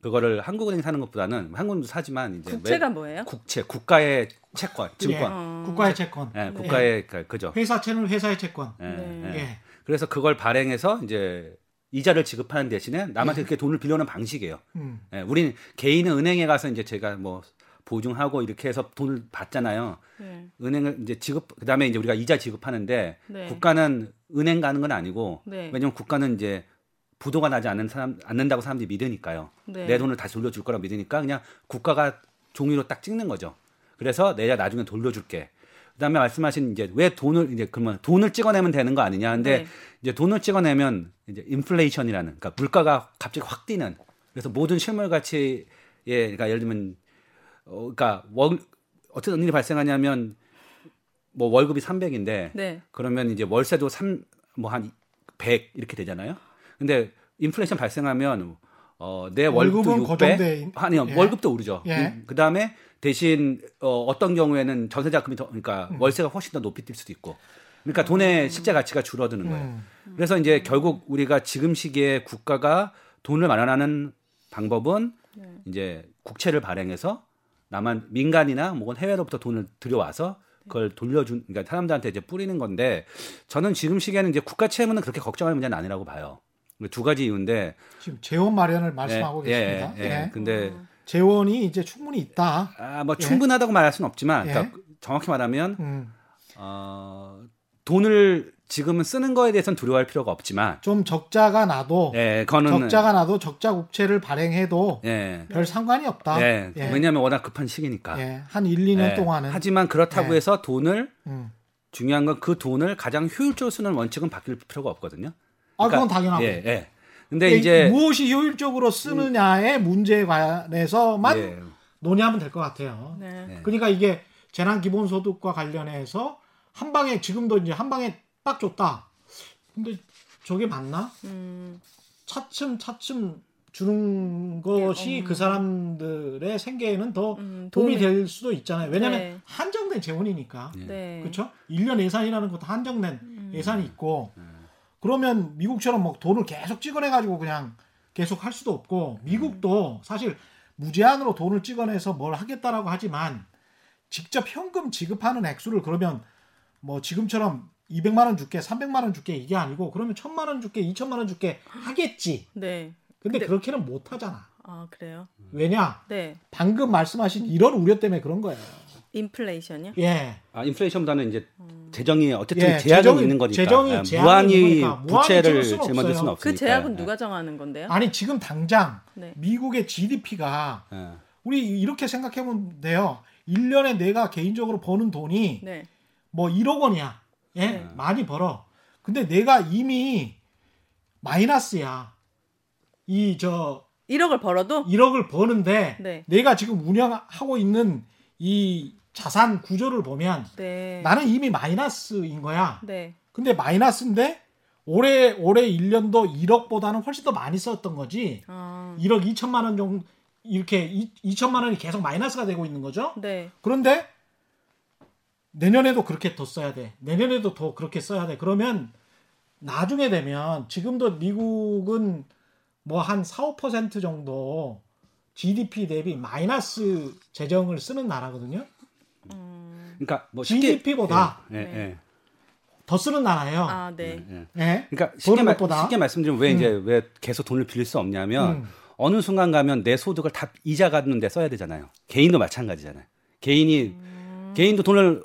그거를 한국은행 사는 것보다는 한국은행도 사지만 이제 국채가 매- 뭐예요? 국채 국가의 채권, 증권, 예. 어. 국가의 채권. 예, 국가의 그- 그죠. 회사채는 회사의 채권. 예, 네. 예. 예. 그래서 그걸 발행해서 이제 이자를 지급하는 대신에 남한테 예. 그렇게 돈을 빌려오는 방식이에요. 음. 예, 우리는 개인은 은행에 가서 이제 제가 뭐 보증하고 이렇게 해서 돈을 받잖아요. 네. 은행을 이제 지급 그다음에 이제 우리가 이자 지급하는데 네. 국가는 은행 가는 건 아니고 네. 왜냐면 국가는 이제 부도가 나지 않는 사람 않는다고 사람들이 믿으니까요. 네. 내 돈을 다시 돌려줄 거라 믿으니까 그냥 국가가 종이로 딱 찍는 거죠. 그래서 내가 나중에 돌려줄게. 그다음에 말씀하신 이제 왜 돈을 이제 그러면 돈을 찍어내면 되는 거 아니냐. 근데 네. 이제 돈을 찍어내면 이제 인플레이션이라는 그러니까 물가가 갑자기 확 뛰는 그래서 모든 실물 가치에 그러니까 예를 들면 어 그러니까 월 어떤 일이 발생하냐면 뭐 월급이 300인데 네. 그러면 이제 월세도 3 뭐 한 100 이렇게 되잖아요. 근데 인플레이션 발생하면 어, 내 월급도 월급은 6배 고정돼. 아니요 예. 월급도 오르죠. 예. 그 다음에 대신 어, 어떤 경우에는 전세자금이 더 그러니까 음. 월세가 훨씬 더 높이 뛸 수도 있고. 그러니까 돈의 실제 가치가 줄어드는 거예요. 음. 그래서 이제 결국 우리가 지금 시기에 국가가 돈을 마련하는 방법은 네. 이제 국채를 발행해서 남한 민간이나 혹은 해외로부터 돈을 들여와서 그걸 돌려준 그러니까 사람들한테 이제 뿌리는 건데 저는 지금 시기에는 이제 국가 채무는 그렇게 걱정할 문제는 아니라고 봐요. 두 가지 이유인데 지금 재원 마련을 말씀하고 예, 계십니다. 예, 예. 예. 근데 재원이 이제 충분히 있다. 아, 뭐 예. 충분하다고 말할 수는 없지만 예. 그러니까 정확히 말하면 음. 어, 돈을 지금은 쓰는 거에 대해서는 두려워할 필요가 없지만 좀 적자가 나도 예, 그거는 적자가 나도 적자 국채를 발행해도 예. 별 상관이 없다. 예. 예. 왜냐하면 워낙 급한 시기니까. 예. 한 1, 2년 예. 동안은 하지만 그렇다고 예. 해서 돈을 음. 중요한 건 그 돈을 가장 효율적으로 쓰는 원칙은 바뀔 필요가 없거든요. 아 그건 그러니까, 당연하고. 예, 예. 근데 예, 이제 무엇이 효율적으로 쓰느냐의 문제에 관해서만 예. 논의하면 될 것 같아요. 네. 네. 그러니까 이게 재난 기본 소득과 관련해서 한 방에 지금도 이제 한 방에 딱 줬다. 근데 저게 맞나? 음, 차츰 차츰 주는 것이 음. 그 사람들의 생계에는 더 음, 도움이 도움이- 될 수도 있잖아요. 왜냐하면 네. 한정된 재원이니까. 네. 그렇죠? 1년 예산이라는 것도 한정된 음. 예산이 있고 그러면 미국처럼 뭐 돈을 계속 찍어내 가지고 그냥 계속 할 수도 없고 미국도 사실 무제한으로 돈을 찍어내서 뭘 하겠다라고 하지만 직접 현금 지급하는 액수를 그러면 뭐 지금처럼 200만 원 줄게, 300만 원 줄게 이게 아니고 그러면 1000만 원 줄게, 2000만 원 줄게 하겠지. 네. 근데, 근데- 그렇게는 못 하잖아. 아 그래요? 왜냐? 네. 방금 말씀하신 이런 우려 때문에 그런 거예요. 인플레이션이요? 예. 아, 인플레이션보다는 이제 재정이 어쨌든 예, 제약이 재정이- 있는 거니까 재정이 아, 제약이 무한히 부채를 짊어질. 수는 그 없으니까. 제약은 예. 누가 정하는 건데요? 아니 지금 당장 네. 미국의 GDP가 예. 우리 이렇게 생각해 보면 돼요. 1년에 내가 개인적으로 버는 돈이 네. 뭐 1억 원이야. 예? 네. 많이 벌어. 근데 내가 이미 마이너스야. 이 저 1억을 벌어도 1억을 버는데 네. 내가 지금 운영하고 있는 이 자산 구조를 보면 네. 나는 이미 마이너스인 거야. 네. 근데 마이너스인데 올해 올해 1년도 1억보다는 훨씬 더 많이 썼던 거지. 아, 1억 2천만 원 정도 이렇게 2, 천만 원이 계속 마이너스가 되고 있는 거죠. 네. 그런데 내년에도 그렇게 더 써야 돼. 내년에도 더 그렇게 써야 돼. 그러면 나중에 되면 지금도 미국은 뭐 한 4, 5% 정도 GDP 대비 마이너스 재정을 쓰는 나라거든요. 음, 그러니까 뭐 쉽게 GDP보다 예, 예, 네. 예. 더 쓰는 나라예요. 아, 네. 예, 예. 예. 그러니까 쉽게, 말. 쉽게 말씀드리면 왜 이제 왜 계속 돈을 빌릴 수 없냐면 음. 어느 순간 가면 내 소득을 다 이자 갚는데 써야 되잖아요. 개인도 마찬가지잖아요. 개인이 개인도 돈을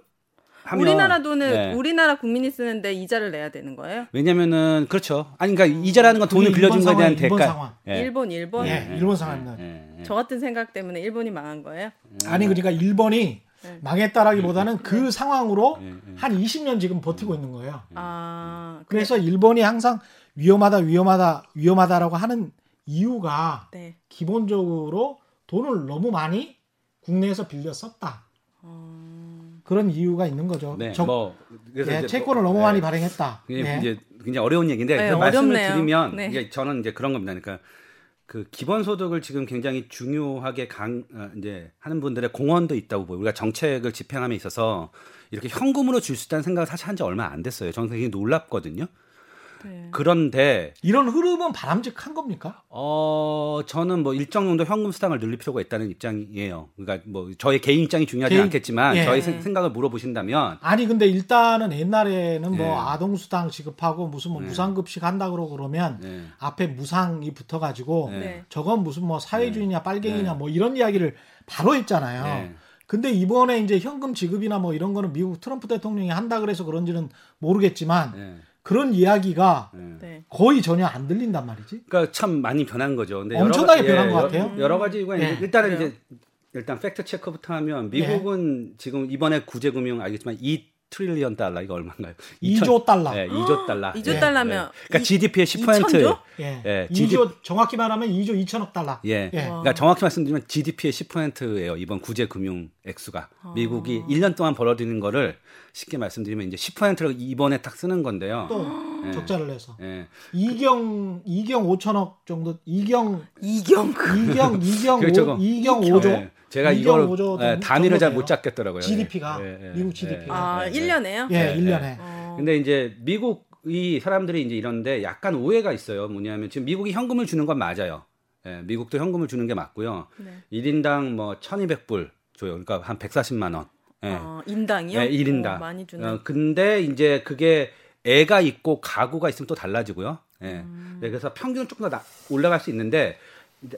하면 음. 우리나라 돈을 네. 우리나라 국민이 쓰는데 이자를 내야 되는 거예요? 왜냐면은 그렇죠. 아니 그러니까 이자라는 건 돈을 빌려준 거에 대한 일본 대가. 상황. 예. 일본, 일본. 예, 일본 상황입니다. 저 같은 생각 때문에 일본이 망한 거예요? 아니 그러니까 일본이 네. 망했다라기보다는 그 상황으로 예, 예. 한 20년 지금 버티고 있는 거예요. 아, 그래서 일본이 항상 위험하다, 위험하다, 위험하다라고 하는 이유가 네. 기본적으로 돈을 너무 많이 국내에서 빌려 썼다. 어, 그런 이유가 있는 거죠. 네, 적- 뭐 그래서 예, 이제 채권을 뭐, 너무 예. 많이 발행했다. 이게 예. 이제 굉장히 어려운 얘기인데 네, 그 말씀을. 드리면 네. 이게 저는 이제 그런 겁니다. 그러니까 그 기본 소득을 지금 굉장히 중요하게 강 어, 이제 하는 분들의 공헌도 있다고 보요. 우리가 정책을 집행함에 있어서 이렇게 현금으로 줄 수 있다는 생각을 사실 한 지 얼마 안 됐어요. 저는 굉장히 놀랍거든요. 네. 그런데 이런 흐름은 바람직한 겁니까? 어 저는 뭐 일정 정도 현금 수당을 늘릴 필요가 있다는 입장이에요. 그러니까 뭐 저의 개인 입장이 중요하지 개인- 않겠지만 예. 저의 생- 생각을 물어보신다면 아니 근데 일단은 옛날에는 뭐 네. 아동 수당 지급하고 무슨 뭐 네. 무상급식 한다 그러고 그러면 네. 앞에 무상이 붙어가지고 네. 네. 저건 무슨 뭐 사회주의냐 빨갱이냐 네. 뭐 이런 이야기를 바로 했잖아요. 네. 근데 이번에 이제 현금 지급이나 뭐 이런 거는 미국 트럼프 대통령이 한다 그래서 그런지는 모르겠지만 네. 그런 이야기가 네. 네. 거의 전혀 안 들린단 말이지. 그러니까 참 많이 변한 거죠. 근데 엄청나게 가- 변한 것 여러- 같아요. 여러 가지 이거 예. 일단은 그래요? 이제 일단 팩트 체크부터 하면 미국은 지금 이번에 구제금융 알겠지만 2 trillion 달러 이거 얼마인가요? 2조 달러. 네, 2조 달러. 2조 예. 달러면 그러니까 이- GDP의 10%. 2천조? 예. 예, 2조 정확히 말하면 2조 2천억 달러. 예. 예. 그러니까 정확히 말씀드리면 GDP의 10%예요. 이번 구제 금융 액수가. 미국이 1년 동안 벌어들이는 거를 쉽게 말씀드리면 이제 10%를 이번에 딱 쓰는 건데요. 또 예. 적자를 내서 예. 이경 이경 5천억 정도 이경 이경 이경 이경 그렇죠. 오, 이경 예. 5조 제가 이걸 예, 정도 단위를 잘. 못 잡겠더라고요. GDP가 예, 예, 미국 예, GDP가. 아, 예, 예. 1년에요? 예, 예, 1년에. 어. 근데 이제 미국 이 사람들이 이제 이런데 약간 오해가 있어요. 뭐냐면 지금 미국이 현금을 주는 건 맞아요. 예, 미국도 현금을 주는 게 맞고요. 네. 1인당 뭐 1,200불 줘요. 그러니까 한 140만 원. 예. 어, 인당이요? 예, 1인당. 어, 많이 주네. 어, 근데 이제 그게 애가 있고 가구가 있으면 또 달라지고요. 예. 음. 네, 그래서 평균은 조금 더 나- 올라갈 수 있는데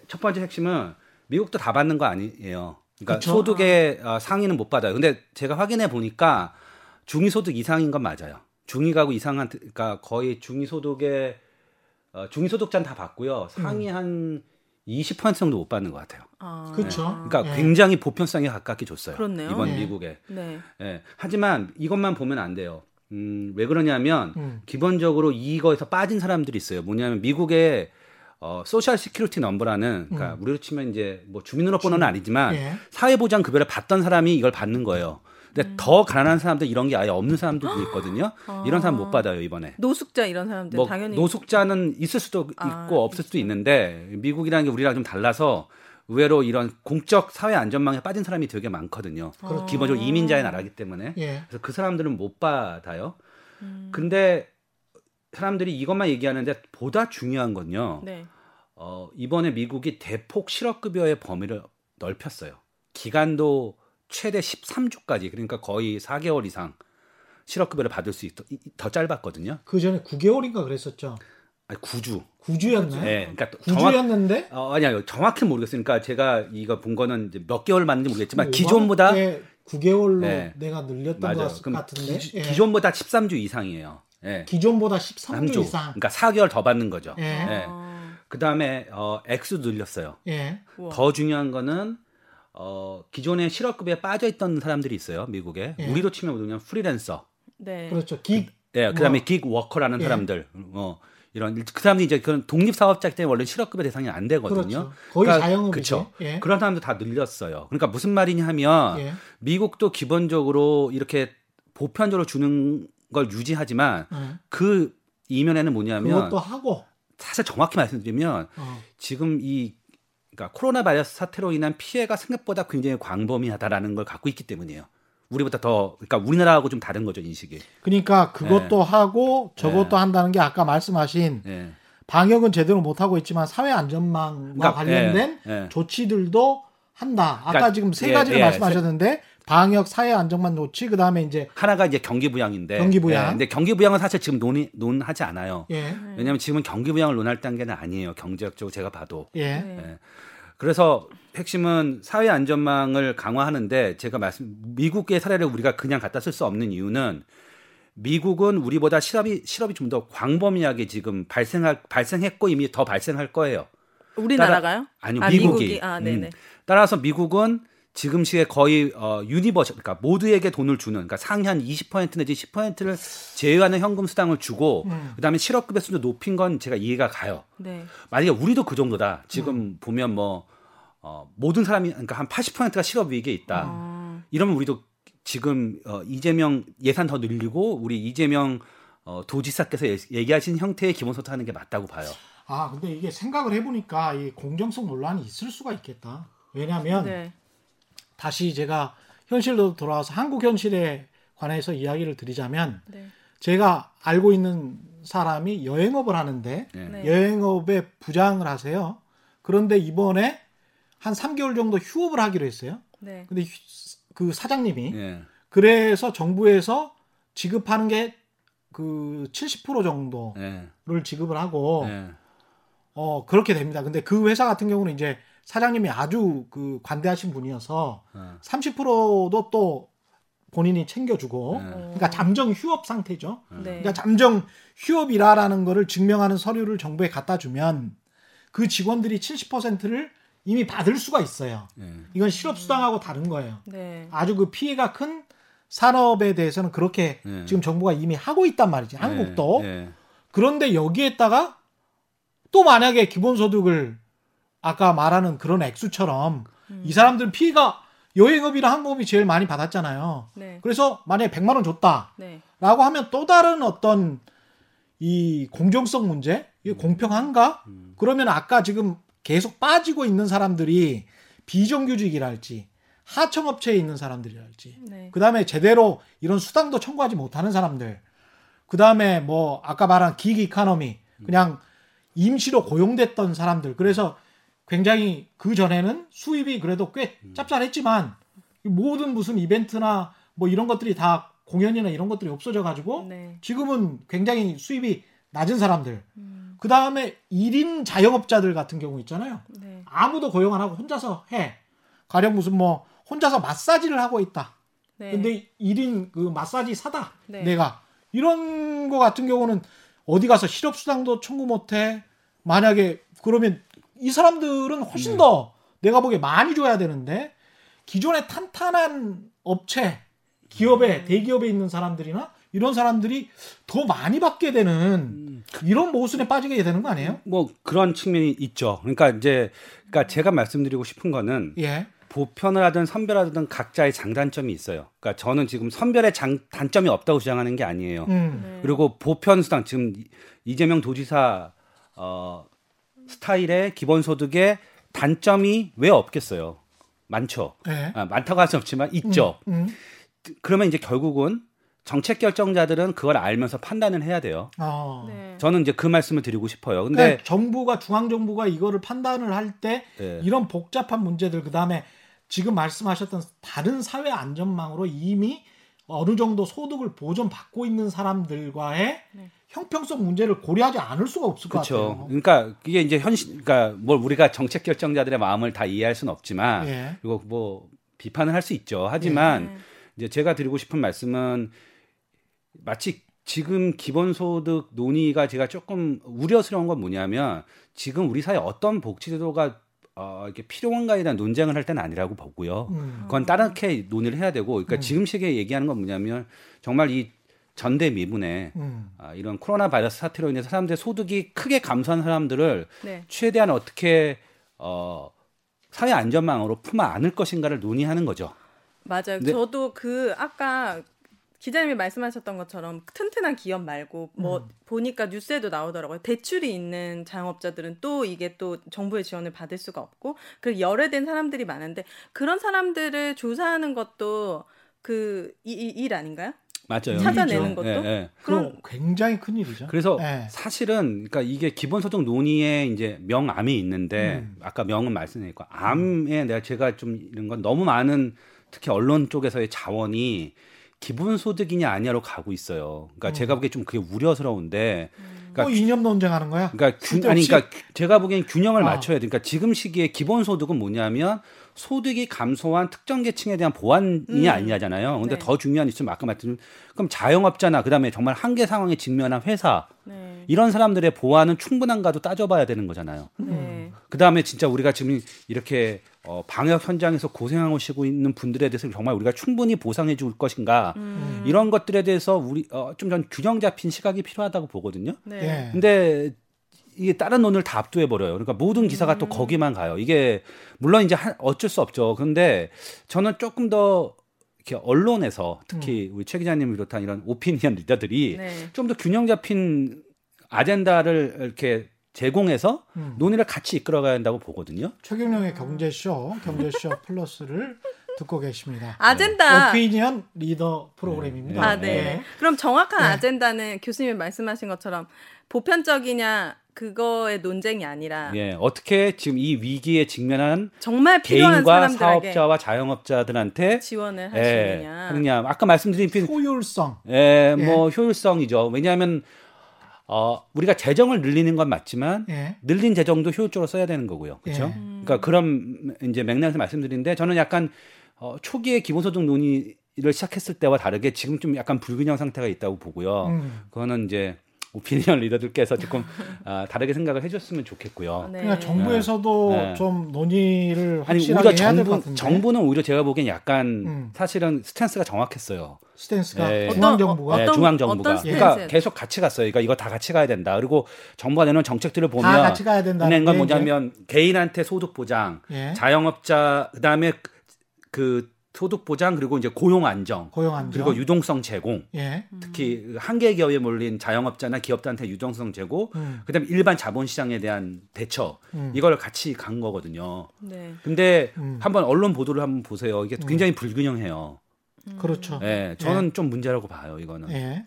첫 번째 핵심은 미국도 다 받는 거 아니에요. 그러니까 그쵸? 소득의 어, 상위는 못 받아요. 근데 제가 확인해 보니까 중위소득 이상인 건 맞아요. 중위 가구 이상한 그러니까 거의 중위 소득의 어, 중위 소득자는 다 받고요. 상위 한20% 정도 못 받는 것 같아요. 아, 그렇죠. 그러니까 예. 굉장히 보편성에 가깝게 줬어요. 그렇네요. 이번 예. 미국에. 네. 예. 하지만 이것만 보면 안 돼요. 음, 왜 그러냐면 음. 기본적으로 이거에서 빠진 사람들이 있어요. 뭐냐면 미국의 어, social security number라는 그러니까 우리로 치면 이제 뭐 주민등록번호는 아니지만 음. 예. 사회보장 급여를 받던 사람이 이걸 받는 거예요. 근데 음. 더 가난한 사람들 이런 게 아예 없는 사람들도 있거든요. 이런 사람 못 받아요 이번에. 노숙자 이런 사람들 뭐 네, 당연히 노숙자는 있을 수도 아, 있고 없을 수도 있는데 미국이라는 게 우리랑 좀 달라서 의외로 이런 공적 사회 안전망에 빠진 사람이 되게 많거든요. 그렇죠. 기본적으로 이민자의 나라기 때문에. 예. 그래서 그 사람들은 못 받아요. 음, 근데 사람들이 이것만 얘기하는데 보다 중요한 건요. 네. 어, 이번에 미국이 대폭 실업급여의 범위를 넓혔어요. 기간도 최대 13주까지 그러니까 거의 4개월 이상 실업급여를 받을 수 있, 더 짧았거든요. 그 전에 9개월인가 그랬었죠. 아니 9주. 9주였나요? 네, 그러니까 또 정확, 9주였는데 어, 아니요 정확히 모르겠어요. 그러니까 제가 이거 본 거는 이제 몇 개월 맞는지 모르겠지만 그 기존보다 9개월로 네. 내가 늘렸던 맞아요. 것 같은데 기, 예. 기존보다 13주 이상이에요. 예. 기존보다 13주 3주. 이상. 그러니까 4개월 더 받는 거죠. 예. 예. 아, 그 다음에 어, 액수 늘렸어요. 예. 더 중요한 거는 어, 기존에 실업급여에 빠져 있던 사람들이 있어요, 미국에. 예. 우리로 치면 뭐냐면 프리랜서. 네. 그렇죠. 기 예, 그다음에 뭐. 긱 워커라는 예. 사람들. 어, 이런 그 사람들이 이제 그런 독립 사업자이기 때문에 원래 실업급여 대상이 안 되거든요. 그렇죠. 거의 그러니까 자영업이죠. 그쵸. 예. 그런 사람들 다 늘렸어요. 그러니까 무슨 말이냐 하면 예. 미국도 기본적으로 이렇게 보편적으로 주는 걸 유지하지만 예. 그 이면에는 뭐냐면 그것도 하고 사실 정확히 말씀드리면 어. 지금 이 그러니까 코로나 바이러스 사태로 인한 피해가 생각보다 굉장히 광범위하다라는 걸 갖고 있기 때문이에요. 우리보다 더 그러니까 우리나라하고 좀 다른 거죠 인식이. 그러니까 그것도 하고 저것도 예. 한다는 게 아까 말씀하신 예. 방역은 제대로 못 하고 있지만 사회 안전망과 그러니까, 관련된 예, 예. 조치들도 한다. 아까 그러니까, 지금 세 예, 가지를 예, 말씀하셨는데 방역, 사회 안전망 조치, 그다음에 이제 하나가 이제 경기 부양인데. 경기 부양. 예, 근데 경기 부양은 사실 지금 논의 논하지 않아요. 예. 왜냐하면 지금은 경기 부양을 논할 단계는 아니에요. 경제학적으로 제가 봐도. 예. 네. 예. 그래서 핵심은 사회 안전망을 강화하는데 제가 말씀 미국의 사례를 우리가 그냥 갖다 쓸 수 없는 이유는 미국은 우리보다 실업이 실업이 좀 더 광범위하게 지금 발생할 발생했고 이미 더 발생할 거예요. 우리나라가요? 아니요, 아, 미국이. 미국이. 아, 네네. 음. 따라서 미국은 지금 시에 거의 어 universal 그러니까 모두에게 돈을 주는 그러니까 한20% 내지 10%를 제외하는 현금 수당을 주고 음. 그다음에 실업급여 수준 높인 건 제가 이해가 가요. 네. 만약에 우리도 그 정도다. 지금 음. 보면 뭐 어, 모든 사람이 그러니까 한 80%가 실업 위기에 있다. 아, 이러면 우리도 지금 어, 이재명 예산 더 늘리고 우리 이재명 어, 도지사께서 예- 얘기하신 형태의 기본소득 하는 게 맞다고 봐요. 아 근데 이게 생각을 해보니까 이 공정성 논란이 있을 수가 있겠다. 왜냐하면 네. 다시 제가 현실로 돌아와서 한국 현실에 관해서 이야기를 드리자면 네. 제가 알고 있는 사람이 여행업을 하는데 예. 네. 여행업에 부장을 하세요. 그런데 이번에 한 3개월 정도 휴업을 하기로 했어요. 네. 근데 휴- 그 사장님이 예. 그래서 정부에서 지급하는 게 그 70% 정도를 예. 지급을 하고 예. 어 그렇게 됩니다. 근데 그 회사 같은 경우는 이제 사장님이 아주 그 관대하신 분이어서 어. 30%도 또 본인이 챙겨주고 네. 그러니까 잠정 휴업 상태죠. 네. 그러니까 잠정 휴업이라라는 거를 증명하는 서류를 정부에 갖다 주면 그 직원들이 70%를 이미 받을 수가 있어요. 예. 이건 실업 수당하고 다른 거예요. 네. 아주 그 피해가 큰 산업에 대해서는 그렇게 네. 지금 정부가 이미 하고 있단 말이지. 한국도. 예. 그런데 여기에다가 또 만약에 기본소득을 아까 말하는 그런 액수처럼 음. 이 사람들은 피해가 여행업이랑 항공업이 제일 많이 받았잖아요. 네. 그래서 만약에 100만 원 줬다. 네. 라고 하면 또 다른 어떤 이 공정성 문제, 이게 공평한가? 그러면 아까 지금 계속 빠지고 있는 사람들이 비정규직이랄지 하청업체에 있는 사람들이랄지 네. 그 다음에 제대로 이런 수당도 청구하지 못하는 사람들 그 다음에 뭐 아까 말한 기기 이카노미 그냥 임시로 고용됐던 사람들 그래서 굉장히 그 전에는 수입이 그래도 꽤 짭짤했지만 모든 무슨 이벤트나 뭐 이런 것들이 다 공연이나 이런 것들이 없어져 가지고 네. 지금은 굉장히 수입이 낮은 사람들 음, 그 다음에 1인 자영업자들 같은 경우 있잖아요 네. 아무도 고용 안 하고 혼자서 해 가령 무슨 뭐 혼자서 마사지를 하고 있다 네. 근데 1인 그 마사지 사다 네. 내가 이런 거 같은 경우는 어디 가서 실업수당도 청구 못해 만약에 그러면 이 사람들은 네. 훨씬 더 내가 보기에 많이 줘야 되는데 기존에 탄탄한 업체 기업에 음. 대기업에 있는 사람들이나 이런 사람들이 더 많이 받게 되는 이런 모순에 빠지게 되는 거 아니에요? 뭐 그런 측면이 있죠. 그러니까 이제 그러니까 제가 말씀드리고 싶은 거는 예. 보편을 하든 선별하든 각자의 장단점이 있어요. 그러니까 저는 지금 선별의 장, 단점이 없다고 주장하는 게 아니에요. 음. 네. 그리고 보편 수당 지금 이- 이재명 도지사 어, 스타일의 기본소득의 단점이 왜 없겠어요? 많죠. 예. 아, 많다고 할 수 없지만 있죠. 음. 그러면 이제 결국은 정책 결정자들은 그걸 알면서 판단을 해야 돼요. 어. 네. 저는 이제 그 말씀을 드리고 싶어요. 근데 그러니까 정부가 중앙 정부가 이거를 판단을 할때 예. 이런 복잡한 문제들 그다음에 지금 말씀하셨던 다른 사회 안전망으로 이미 어느 정도 소득을 보존받고 있는 사람들과의 네. 형평성 문제를 고려하지 않을 수가 없을 것 그렇죠. 같아요. 그러니까 이게 이제 현실, 그러니까 뭘 우리가 정책 결정자들의 마음을 다 이해할 수는 없지만 예. 이거 뭐 비판을 할 수 있죠. 하지만 네. 이제 제가 드리고 싶은 말씀은 마치 지금 기본소득 논의가 제가 조금 우려스러운 건 뭐냐면 지금 우리 사회 어떤 복지제도가 어, 이렇게 필요한가에 대한 논쟁을 할 때는 아니라고 보고요. 음. 그건 다르게 논의를 해야 되고, 그러니까 음. 지금 시기에 얘기하는 건 뭐냐면 정말 이 전대미문에 음. 아, 이런 코로나 바이러스 사태로 인해 서 사람들의 소득이 크게 감소한 사람들을 네. 최대한 어떻게 어, 사회 안전망으로 품어 안을 것인가를 논의하는 거죠. 맞아요. 네. 저도 그 아까 기자님이 말씀하셨던 것처럼 튼튼한 기업 말고 뭐 음. 보니까 뉴스에도 나오더라고요. 대출이 있는 자영업자들은 또 이게 또 정부의 지원을 받을 수가 없고 그 열애된 사람들이 많은데 그런 사람들을 조사하는 것도 그 일 아닌가요? 맞아요. 찾아내는 일이죠. 것도 예, 예. 그럼 굉장히 큰 일이죠. 그래서 예. 사실은 그러니까 이게 기본소득 논의에 이제 명암이 있는데 음. 아까 명은 말씀드렸고 암에 내가 제가 좀 이런 건 너무 많은 특히 언론 쪽에서의 자원이 기본 소득이냐 아니냐로 가고 있어요. 그러니까 음. 제가 보기에 좀 그게 우려스러운데 그러니까 뭐 이념 논쟁하는 거야? 그러니까 균? 아니 그러니까 균- 제가 보기엔 균형을 아. 맞춰야 돼. 그러니까 지금 시기에 기본 소득은 뭐냐면 소득이 감소한 특정 계층에 대한 보완이 음. 아니냐잖아요. 근데 네. 더 중요한 이슈는 아까 말씀드린 그럼 자영업자나 그다음에 정말 한계 상황에 직면한 회사 네. 이런 사람들의 보완은 충분한가도 따져봐야 되는 거잖아요. 네. 그다음에 진짜 우리가 지금 이렇게 어, 방역 현장에서 고생하고 시고 있는 분들에 대해서 정말 우리가 충분히 보상해 줄 것인가 음. 이런 것들에 대해서 우리 어, 좀 전 균형 잡힌 시각이 필요하다고 보거든요. 네. 예. 근데 이게 다른 논을 다 압도해 버려요. 그러니까 모든 기사가 음. 또 거기만 가요. 이게 물론 이제 한- 어쩔 수 없죠. 그런데 저는 조금 더 이렇게 언론에서 특히 우리 최 기자님을 비롯한 이런 오피니언 리더들이 네. 좀더 균형 잡힌 아젠다를 이렇게 제공해서 음. 논의를 같이 이끌어가야 한다고 보거든요. 최경영의 경제쇼, 경제쇼 플러스를 듣고 계십니다. 아젠다. 오피니언 리더 프로그램입니다. 아, 네. 예. 그럼 정확한 네. 아젠다는 교수님이 말씀하신 것처럼 보편적이냐 그거의 논쟁이 아니라 예, 어떻게 지금 이 위기에 직면한 정말 필요한 개인과 사람들에게 사업자와 자영업자들한테 지원을 예, 하시느냐. 하느냐. 아까 말씀드린 피- 효율성. 예, 예. 뭐 효율성이죠. 왜냐하면 어, 우리가 재정을 늘리는 건 맞지만 예. 늘린 재정도 효율적으로 써야 되는 거고요. 그렇죠? 예. 그러니까 그런 이제 맥락에서 말씀드리는데 저는 약간 어, 초기에 기본소득 논의를 시작했을 때와 다르게 지금 좀 약간 불균형 상태가 있다고 보고요. 음. 그거는 이제 오피니언 리더들께서 조금 아, 다르게 생각을 해줬으면 좋겠고요. 네. 그러니까 정부에서도 네. 좀 논의를 아니 확실하게 오히려 해야 될것 정부 같은데 정부는 오히려 제가 보기엔 약간 음. 사실은 스탠스가 정확했어요. 스탠스가 예. 중앙 정부가 네, 어떤- 중앙 정부가 그러니까? 계속 같이 갔어요. 그러니까 이거 다 같이 가야 된다. 그리고 정부가 내놓은 정책들을 다 보면 같이 가야 된다는 은행 건게 뭐냐면 개인한테 소득 보장, 예. 자영업자 그다음에 그- 그 소득 보장 그리고 이제 고용 안정 고용 안정 그리고 유동성 제공 예. 특히 한계 기업에 몰린 자영업자나 기업들한테 유동성 제고 음. 그다음에 일반 자본시장에 대한 대처 음. 이걸 같이 간 거거든요. 네. 근데 음. 한번 언론 보도를 한번 보세요. 이게 굉장히 불균형해요. 그렇죠. 예, 저는 좀 문제라고 봐요. 이거는. 예.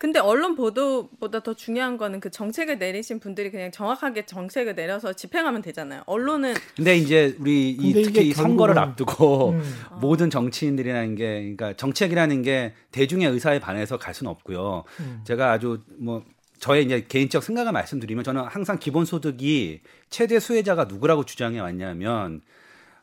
근데 언론 보도보다 더 중요한 거는 그 정책을 내리신 분들이 그냥 정확하게 정책을 내려서 집행하면 되잖아요. 언론은 근데 이제 우리 이 근데 특히 이 선거를 앞두고 음. 모든 정치인들이라는 게 그러니까 정책이라는 게 대중의 의사에 반해서 갈 수는 없고요. 음. 제가 아주 뭐 저의 이제 개인적 생각을 말씀드리면 저는 항상 기본소득이 최대 수혜자가 누구라고 주장해 왔냐면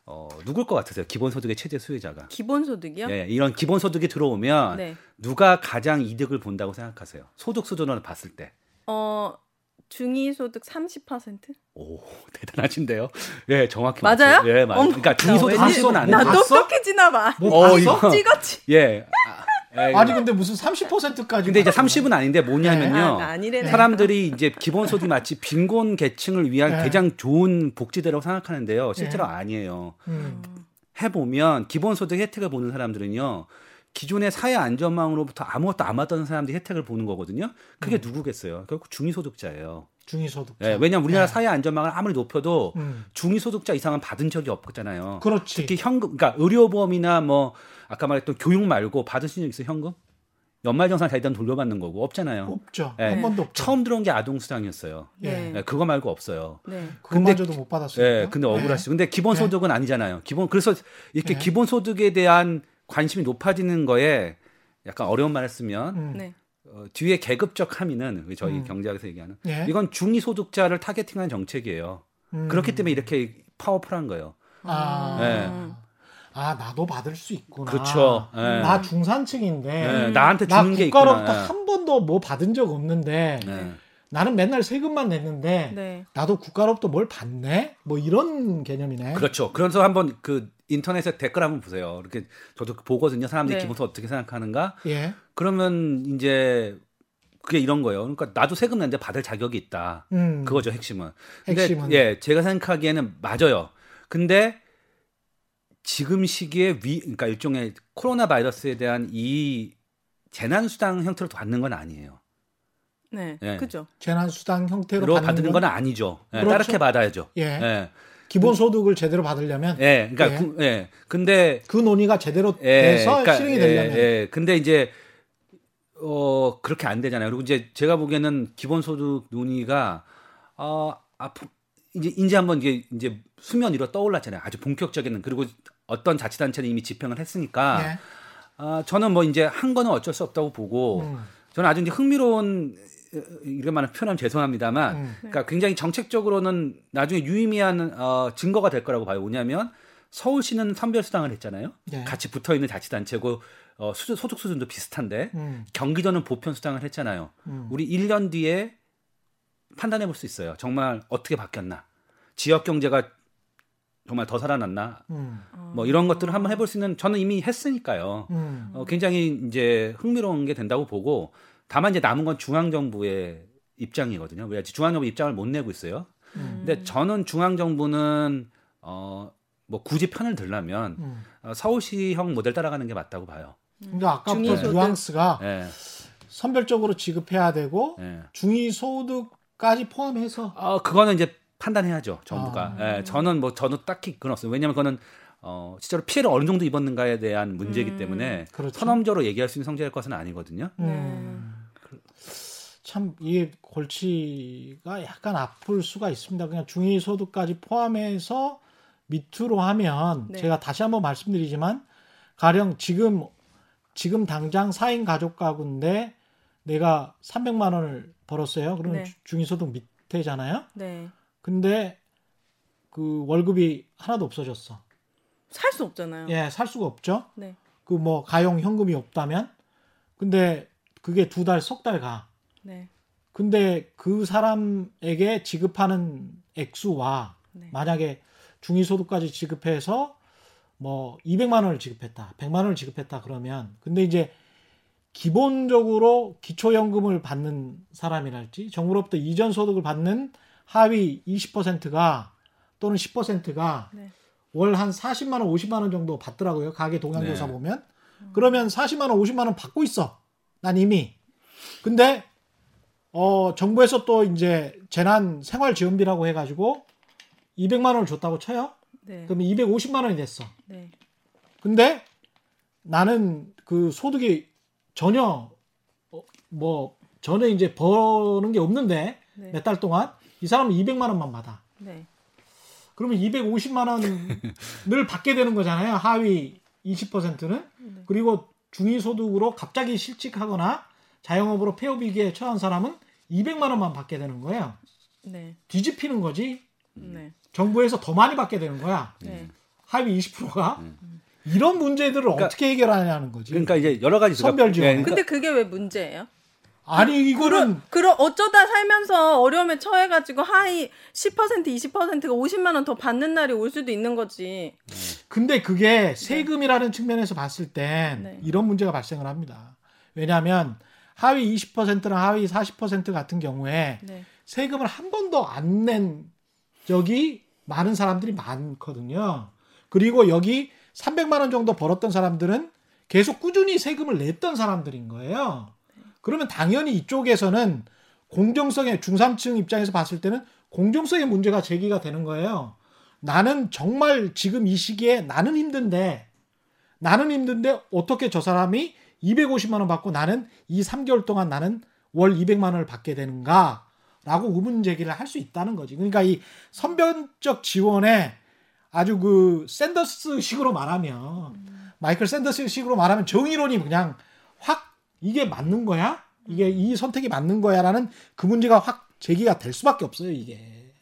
어, 누굴 것 같으세요? 기본소득의 최대 수혜자가. 기본소득이요? 예, 이런 기본소득이 들어오면 네. 누가 가장 이득을 본다고 생각하세요? 소득 수준으로 봤을 때. 어 중위소득 30%? 오 대단하신데요. 예, 정확히 맞아요? 예, 맞아요. 그러니까 나 중위소득 왠지- 30은 안나 돼요. 봤어? 똑똑해지나 봐. 뭐 어, 봤어? 이거- 찍었지. 예. 아, 예, 아니 근데 무슨 30%까지 근데 이제 30은 아닌데 뭐냐면요. 아, 나 아니래네. 사람들이 이제 기본소득이 마치 빈곤 계층을 위한 네. 가장 좋은 복지대라고 생각하는데요. 실제로 아니에요. 음. 해보면 기본소득 혜택을 보는 사람들은요. 기존의 사회 안전망으로부터 아무것도 안 받던 사람들이 혜택을 보는 거거든요. 그게 누구겠어요? 결국 중위소득자예요. 중위소득자. 예, 왜냐하면 우리나라 예. 사회 안전망을 아무리 높여도 음. 중위소득자 이상은 받은 적이 없잖아요. 그렇지. 특히 현금, 그러니까 의료보험이나 뭐 아까 말했던 교육 말고 받으신 적 있어요? 현금? 연말정산 다 일단 돌려받는 거고 없잖아요. 없죠. 예. 한 번도 없죠. 처음 들어온 게 아동수당이었어요. 네. 예, 그거 말고 없어요. 네. 그마저도 못 받았어요. 예, 근데 억울하시죠. 근데 기본소득은 아니잖아요. 기본 그래서 이렇게 네. 기본소득에 대한 관심이 높아지는 거에 약간 어려운 말을 쓰면 음. 네. 어, 뒤에 계급적 함의는 저희 음. 경제학에서 얘기하는 예. 이건 중위소득자를 타겟팅한 정책이에요. 음. 그렇기 때문에 이렇게 파워풀한 거예요. 아, 예. 아 나도 받을 수 있구나. 그렇죠. 예. 나 중산층인데 예, 나한테 나 주는 게 국가로부터 있구나. 한 번도 뭐 받은 적 없는데 예. 나는 맨날 세금만 냈는데 네. 나도 국가로부터 뭘 받네? 뭐 이런 개념이네. 그렇죠. 그래서 한번 그 인터넷에 댓글 한번 보세요. 이렇게 저도 보거든요. 사람들이 네. 기본소득 어떻게 생각하는가? 예. 그러면 이제 그게 이런 거예요. 그러니까 나도 세금 냈는데 받을 자격이 있다. 음. 그거죠 핵심은. 근데 핵심은. 예, 제가 생각하기에는 맞아요. 근데 지금 시기에 위, 그러니까 일종의 코로나 바이러스에 대한 이 재난 수당 형태로 받는 건 아니에요. 네. 예. 그죠. 재난 수당 형태로 로 받는, 받는 건 건 아니죠. 예, 그렇죠. 따르게 받아야죠. 예. 예. 기본 소득을 제대로 받으려면 예, 그러니까 예. 그- 예. 근데 그 논의가 제대로 예, 돼서 그러니까, 실행이 예, 되려면 예. 근데 이제 어 그렇게 안 되잖아요. 그리고 이제 제가 보기에는 기본 소득 논의가 어앞 이제 이제 한번 이제 이제 수면 위로 떠올랐잖아요. 아주 본격적인 그리고 어떤 자치단체는 이미 집행을 했으니까 예. 아 저는 뭐 이제 한 거는 어쩔 수 없다고 보고 음. 저는 아주 이제 흥미로운 이런 말은 표현하면 죄송합니다만, 음. 그러니까 굉장히 정책적으로는 나중에 유의미한 어, 증거가 될 거라고 봐요. 뭐냐면 서울시는 선별수당을 했잖아요. 네. 같이 붙어 있는 자치단체고 어, 수준, 소득 수준도 비슷한데 음. 경기도는 보편 수당을 했잖아요. 음. 우리 1년 뒤에 판단해 볼 수 있어요. 정말 어떻게 바뀌었나? 지역 경제가 정말 더 살아났나? 음. 뭐 이런 것들을 한번 해볼 수 있는 저는 이미 했으니까요. 음. 어, 굉장히 이제 흥미로운 게 된다고 보고 다만 이제 남은 건 중앙 정부의 입장이거든요. 왜 중앙 정부 입장을 못 내고 있어요. 음. 근데 저는 중앙 정부는 어 뭐 굳이 편을 들려면 음. 어, 서울시형 모델 따라가는 게 맞다고 봐요. 그러니까 아까부터 중위소득. 뉘앙스가 예. 선별적으로 지급해야 되고 예. 중위소득까지 포함해서 어, 그거는 이제 판단해야죠, 정부가. 아. 예, 저는 뭐 저는 딱히 그건 없어요. 왜냐하면 그거는 어, 실제로 피해를 어느 정도 입었는가에 대한 문제이기 음. 때문에 그렇죠. 선험적으로 얘기할 수 있는 성질일 것은 아니거든요. 음. 참 이게 골치가 약간 아플 수가 있습니다. 그냥 중위소득까지 포함해서 밑으로 하면 네. 제가 다시 한번 말씀드리지만 가령 지금 지금 당장 4인 가족 가구인데 내가 300만 원을 벌었어요. 그러면 네. 주- 중위소득 밑에잖아요. 네. 근데 그 월급이 하나도 없어졌어. 살 수 없잖아요. 예, 살 수가 없죠. 네. 그 뭐 가용 현금이 없다면 근데 그게 두 달 석 달 가. 네. 근데 그 사람에게 지급하는 액수와 네. 만약에 중위소득까지 지급해서 뭐 200만 원을 지급했다, 100만 원을 지급했다 그러면 근데 이제 기본적으로 기초연금을 받는 사람이랄지 정부로부터 이전 소득을 받는 하위 20%가 또는 10%가 네. 월한 40만 원, 50만 원 정도 받더라고요. 가게 동향조사 네. 보면. 그러면 40만 원, 50만 원 받고 있어. 난 이미. 근데 어 정부에서 또 이제 재난 생활 지원비라고 해 가지고 200만 원을 줬다고 쳐요. 네. 그러면 250만 원이 됐어. 네. 근데 나는 그 소득이 전혀 어, 뭐 전에 이제 버는 게 없는데 네. 몇달 동안 이 사람은 200만 원만 받아. 네. 그러면 250만 원을 받게 되는 거잖아요. 하위 20%는. 네. 그리고 중위소득으로 갑자기 실직하거나 자영업으로 폐업 위기에 처한 사람은 200만 원만 받게 되는 거예요. 네. 뒤집히는 거지. 네. 정부에서 더 많이 받게 되는 거야. 네. 하위 20%가. 이런 문제들을 어떻게 해결하냐는 거지. 그러니까 이제 여러 가지 선별 지원. 그러니까 근데 그게 왜 문제예요? 아니 이거는 그럼 어쩌다 살면서 어려움에 처해가지고 하위 10% 20%가 50만 원 더 받는 날이 올 수도 있는 거지. 근데 그게 세금이라는 측면에서 봤을 땐 네. 이런 문제가 발생을 합니다. 왜냐하면 하위 20%나 하위 40% 같은 경우에 네. 세금을 한 번도 안낸 적이 많은 사람들이 많거든요. 그리고 여기 300만 원 정도 벌었던 사람들은 계속 꾸준히 세금을 냈던 사람들인 거예요. 그러면 당연히 이쪽에서는 공정성의 중산층 입장에서 봤을 때는 공정성의 문제가 제기가 되는 거예요. 나는 정말 지금 이 시기에 나는 힘든데 나는 힘든데 어떻게 저 사람이 250만 원 받고 나는 이 3개월 동안 나는 월 200만 원을 받게 되는가? 라고 의문 제기를 할 수 있다는 거지. 그러니까 이 선변적 지원에 아주 그 샌더스 식으로 말하면 마이클 샌더스 식으로 말하면 정의론이 그냥 확 이게 맞는 거야? 이게 이 선택이 맞는 거야라는 그 문제가 확 제기가 될 수밖에 없어요, 이게.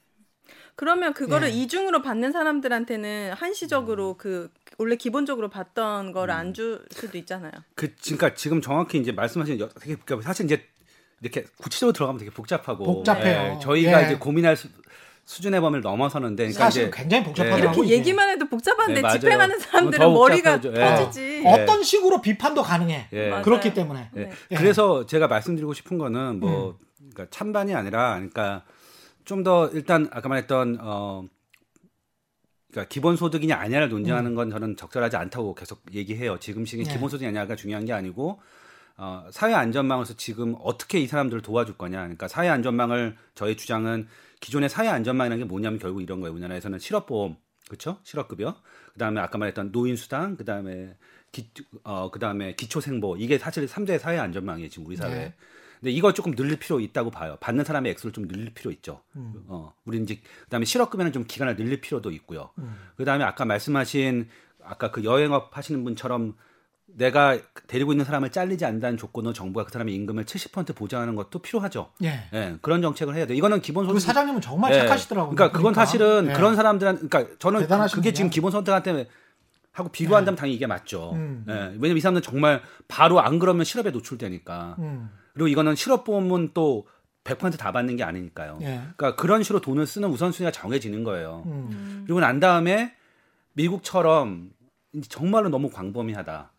그러면 그거를 예. 이중으로 받는 사람들한테는 한시적으로 그 원래 기본적으로 받던 거를 안 줄 수도 있잖아요. 그 그러니까 지금 정확히 이제 말씀하신 여- 되게 복잡. 사실 이제 이렇게 구체적으로 들어가면 되게 복잡하고 복잡해요. 예, 저희가 예. 이제 고민할 수, 수준의 범위를 넘어서는데 그러니까 사실 이제 굉장히 복잡하더라고요. 이렇게 이게. 얘기만 해도 복잡한데 네. 집행하는 더 사람들은 머리가 복잡하죠. 예. 터지지. 어, 어떤 식으로 비판도 가능해. 예. 맞아요. 그렇기 때문에. 예. 네. 예. 그래서 제가 말씀드리고 싶은 거는 뭐 그러니까 찬반이 아니라 그러니까 좀 더 일단 아까 말했던 어 그러니까 기본 소득이냐 아니냐를 논쟁하는 건 저는 적절하지 않다고 계속 얘기해요. 지금 시기 네. 기본 소득이 아니냐가 중요한 게 아니고 어 사회 안전망에서 지금 어떻게 이 사람들을 도와줄 거냐. 그러니까 사회 안전망을 저희 주장은 기존의 사회 안전망이라는 게 뭐냐면 결국 이런 거예요. 우리나라에서는 실업보험 그렇죠? 실업급여. 그다음에 아까 말했던 노인 수당, 그다음에 기, 어, 그다음에 기초생보 이게 사실 3대 사회 안전망이에요 지금 우리 사회. 네. 근데 이거 조금 늘릴 필요 있다고 봐요. 받는 사람의 액수를 좀 늘릴 필요 있죠. 음. 어, 우리 이제 그다음에 실업급여는 좀 기간을 늘릴 필요도 있고요. 음. 그다음에 아까 말씀하신 아까 그 여행업 하시는 분처럼 내가 데리고 있는 사람을 잘리지 않는다는 조건으로 정부가 그 사람의 임금을 70% 보장하는 것도 필요하죠. 예. 예, 그런 정책을 해야 돼. 이거는 기본 그 소득 사장님은 정말 예. 착하시더라고요. 그러니까 그건 사실은 예. 그런 사람들한 그러니까 저는 대단하신 그게. 지금 기본 선택한테 하고 비교한다면 당연히 이게 맞죠. 음. 예. 왜냐면 이 사람들은 정말 바로 안 그러면 실업에 노출되니까. 음. 그리고 이거는 실업 보험은 또 100%다 받는 게 아니니까요. 예. 그러니까 그런 식으로 돈을 쓰는 우선순위가 정해지는 거예요. 음. 그리고 난 다음에 미국처럼 정말로 너무 광범위하다.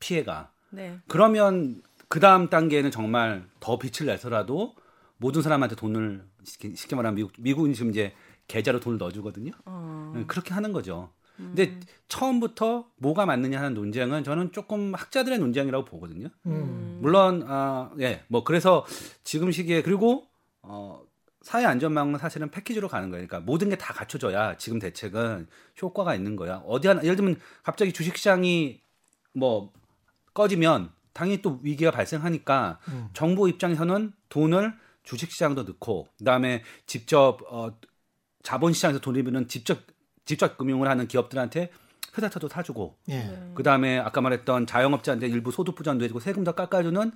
피해가. 네. 그러면 그 다음 단계는 정말 더 빛을 내서라도 모든 사람한테 돈을 쉽게 말하면 미국 미국은 지금 이제 계좌로 돈을 넣어주거든요. 어. 네, 그렇게 하는 거죠. 근데 처음부터 뭐가 맞느냐 하는 논쟁은 저는 조금 학자들의 논쟁이라고 보거든요. 음. 물론 아, 예, 뭐 그래서 지금 시기에 그리고 어 사회 안전망은 사실은 패키지로 가는 거예요. 그러니까 모든 게 다 갖춰져야 지금 대책은 효과가 있는 거야. 어디 하나 예를 들면 갑자기 주식시장이 뭐 꺼지면 당연히 또 위기가 발생하니까 음. 정부 입장에서는 돈을 주식시장도 넣고 그다음에 직접 어 자본시장에서 돈을 버는 직접 직접 금융을 하는 기업들한테 회사차도 사주고 예. 네. 그 다음에 아까 말했던 자영업자한테 일부 소득 부담도 해주고 세금 더 깎아주는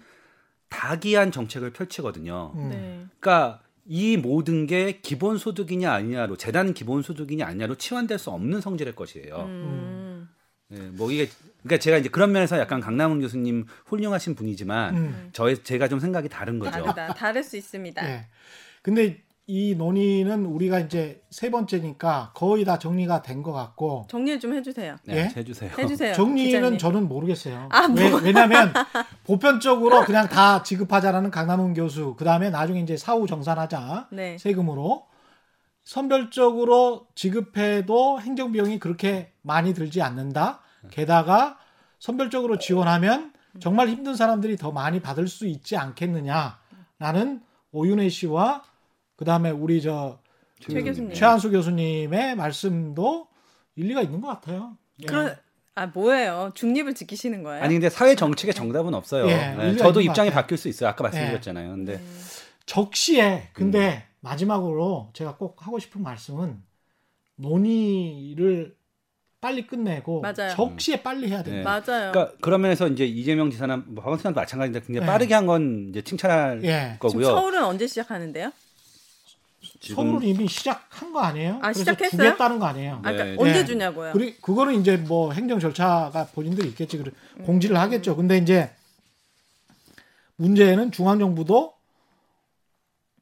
다기한 정책을 펼치거든요. 음. 네. 그러니까 이 모든 게 기본 소득이냐 아니냐로 재단 기본 소득이냐 아니냐로 치환될 수 없는 성질의 것이에요. 음. 예, 뭐 이게 그러니까 제가 이제 그런 면에서 약간 강남훈 교수님 훌륭하신 분이지만 음. 저의 제가 좀 생각이 다른 거죠. 다르다. 다를 수 있습니다. 예. 근데 이 논의는 우리가 이제 세 번째니까 거의 다 정리가 된 것 같고 정리를 좀 해주세요. 네, 예? 해주세요. 해주세요. 정리는 기자님. 저는 모르겠어요. 아, 뭐. 왜, 왜냐하면 보편적으로 그냥 다 지급하자라는 강남훈 교수 그 다음에 나중에 이제 사후 정산하자 네. 세금으로 선별적으로 지급해도 행정 비용이 그렇게 많이 들지 않는다. 게다가 선별적으로 지원하면 정말 힘든 사람들이 더 많이 받을 수 있지 않겠느냐라는 오윤혜 씨와 그 다음에 우리 저최 교수님. 최한수 교수님의 말씀도 일리가 있는 것 같아요. 예. 그런 아 뭐예요? 중립을 지키시는 거예요? 아니 근데 사회 정책의 정답은 없어요. 예, 예, 의미가 저도 입장이. 바뀔 수 있어요. 아까 말씀드렸잖아요. 근데 네. 적시에 근데 음. 마지막으로 제가 꼭 하고 싶은 말씀은 논의를 빨리 끝내고 맞아요. 적시에 빨리 해야 된다. 맞아요. 그러니까 그런 면에서 이제 이재명 지사나 뭐 박원순도 마찬가지인데 굉장히 네. 빠르게 한 건 이제 칭찬할 예. 지금 거고요. 서울은 언제 시작하는데요? 서울은 이미 시작한 거 아니에요? 아, 시작했어요? 주겠다는 거 아니에요? 아, 그러니까 네. 언제 네. 주냐고요? 그리, 그거는 이제 뭐 행정 절차가 본인들이 있겠지. 그래, 음. 공지를 하겠죠. 근데 이제 문제는 중앙정부도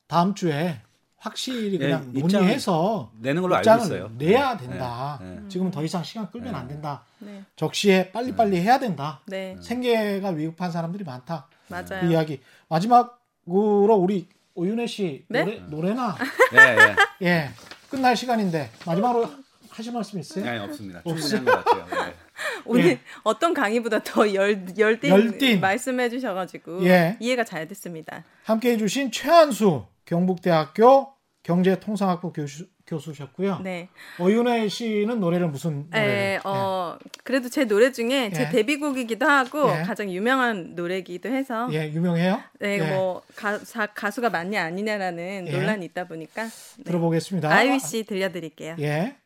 다음 주에 확실히 예, 그냥 입장을 논의해서 내는 걸로 알고 있어요. 내야 네, 된다. 네, 네. 지금 더 이상 시간 끌면 안 된다. 네, 적시에 빨리빨리 해야 된다. 네, 생계가 위급한 사람들이 많다. 맞아요. 그 이야기. 마지막으로 우리 오윤혜 씨 네? 노래, 노래나 네, 네. 예 끝날 시간인데 마지막으로 하실 말씀 있어요? 네, 없습니다. 없어요? 충분히 한것 같아요. 네. 오늘 예. 어떤 강의보다 더 열, 열띤, 열띤. 말씀해 주셔가지고 예. 이해가 잘 됐습니다. 함께 해 주신 최한수 경북대학교 경제통상학부 교수, 교수셨고요. 네. 오윤혜 씨는 노래를 무슨 노래를? 에, 어, 그래도 제 노래 중에 제 예. 데뷔곡이기도 하고 예. 가장 유명한 노래이기도 해서 예, 유명해요? 네, 예. 뭐 가사, 가수가 맞냐 아니냐라는 예. 논란이 있다 보니까 네. 들어보겠습니다. 아이유 씨 들려드릴게요. 예.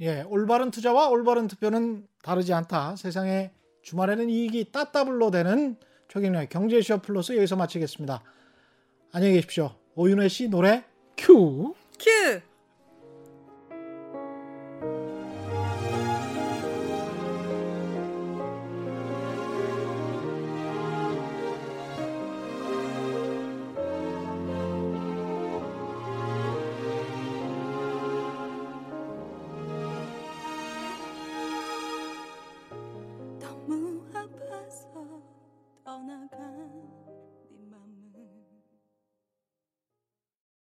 예, 올바른 투자와 올바른 투표는 다르지 않다. 세상에 주말에는 이익이 따따블로 되는 최경련의 경제쇼 플러스 여기서 마치겠습니다. 안녕히 계십시오. 오윤혜 씨 노래 큐. 큐!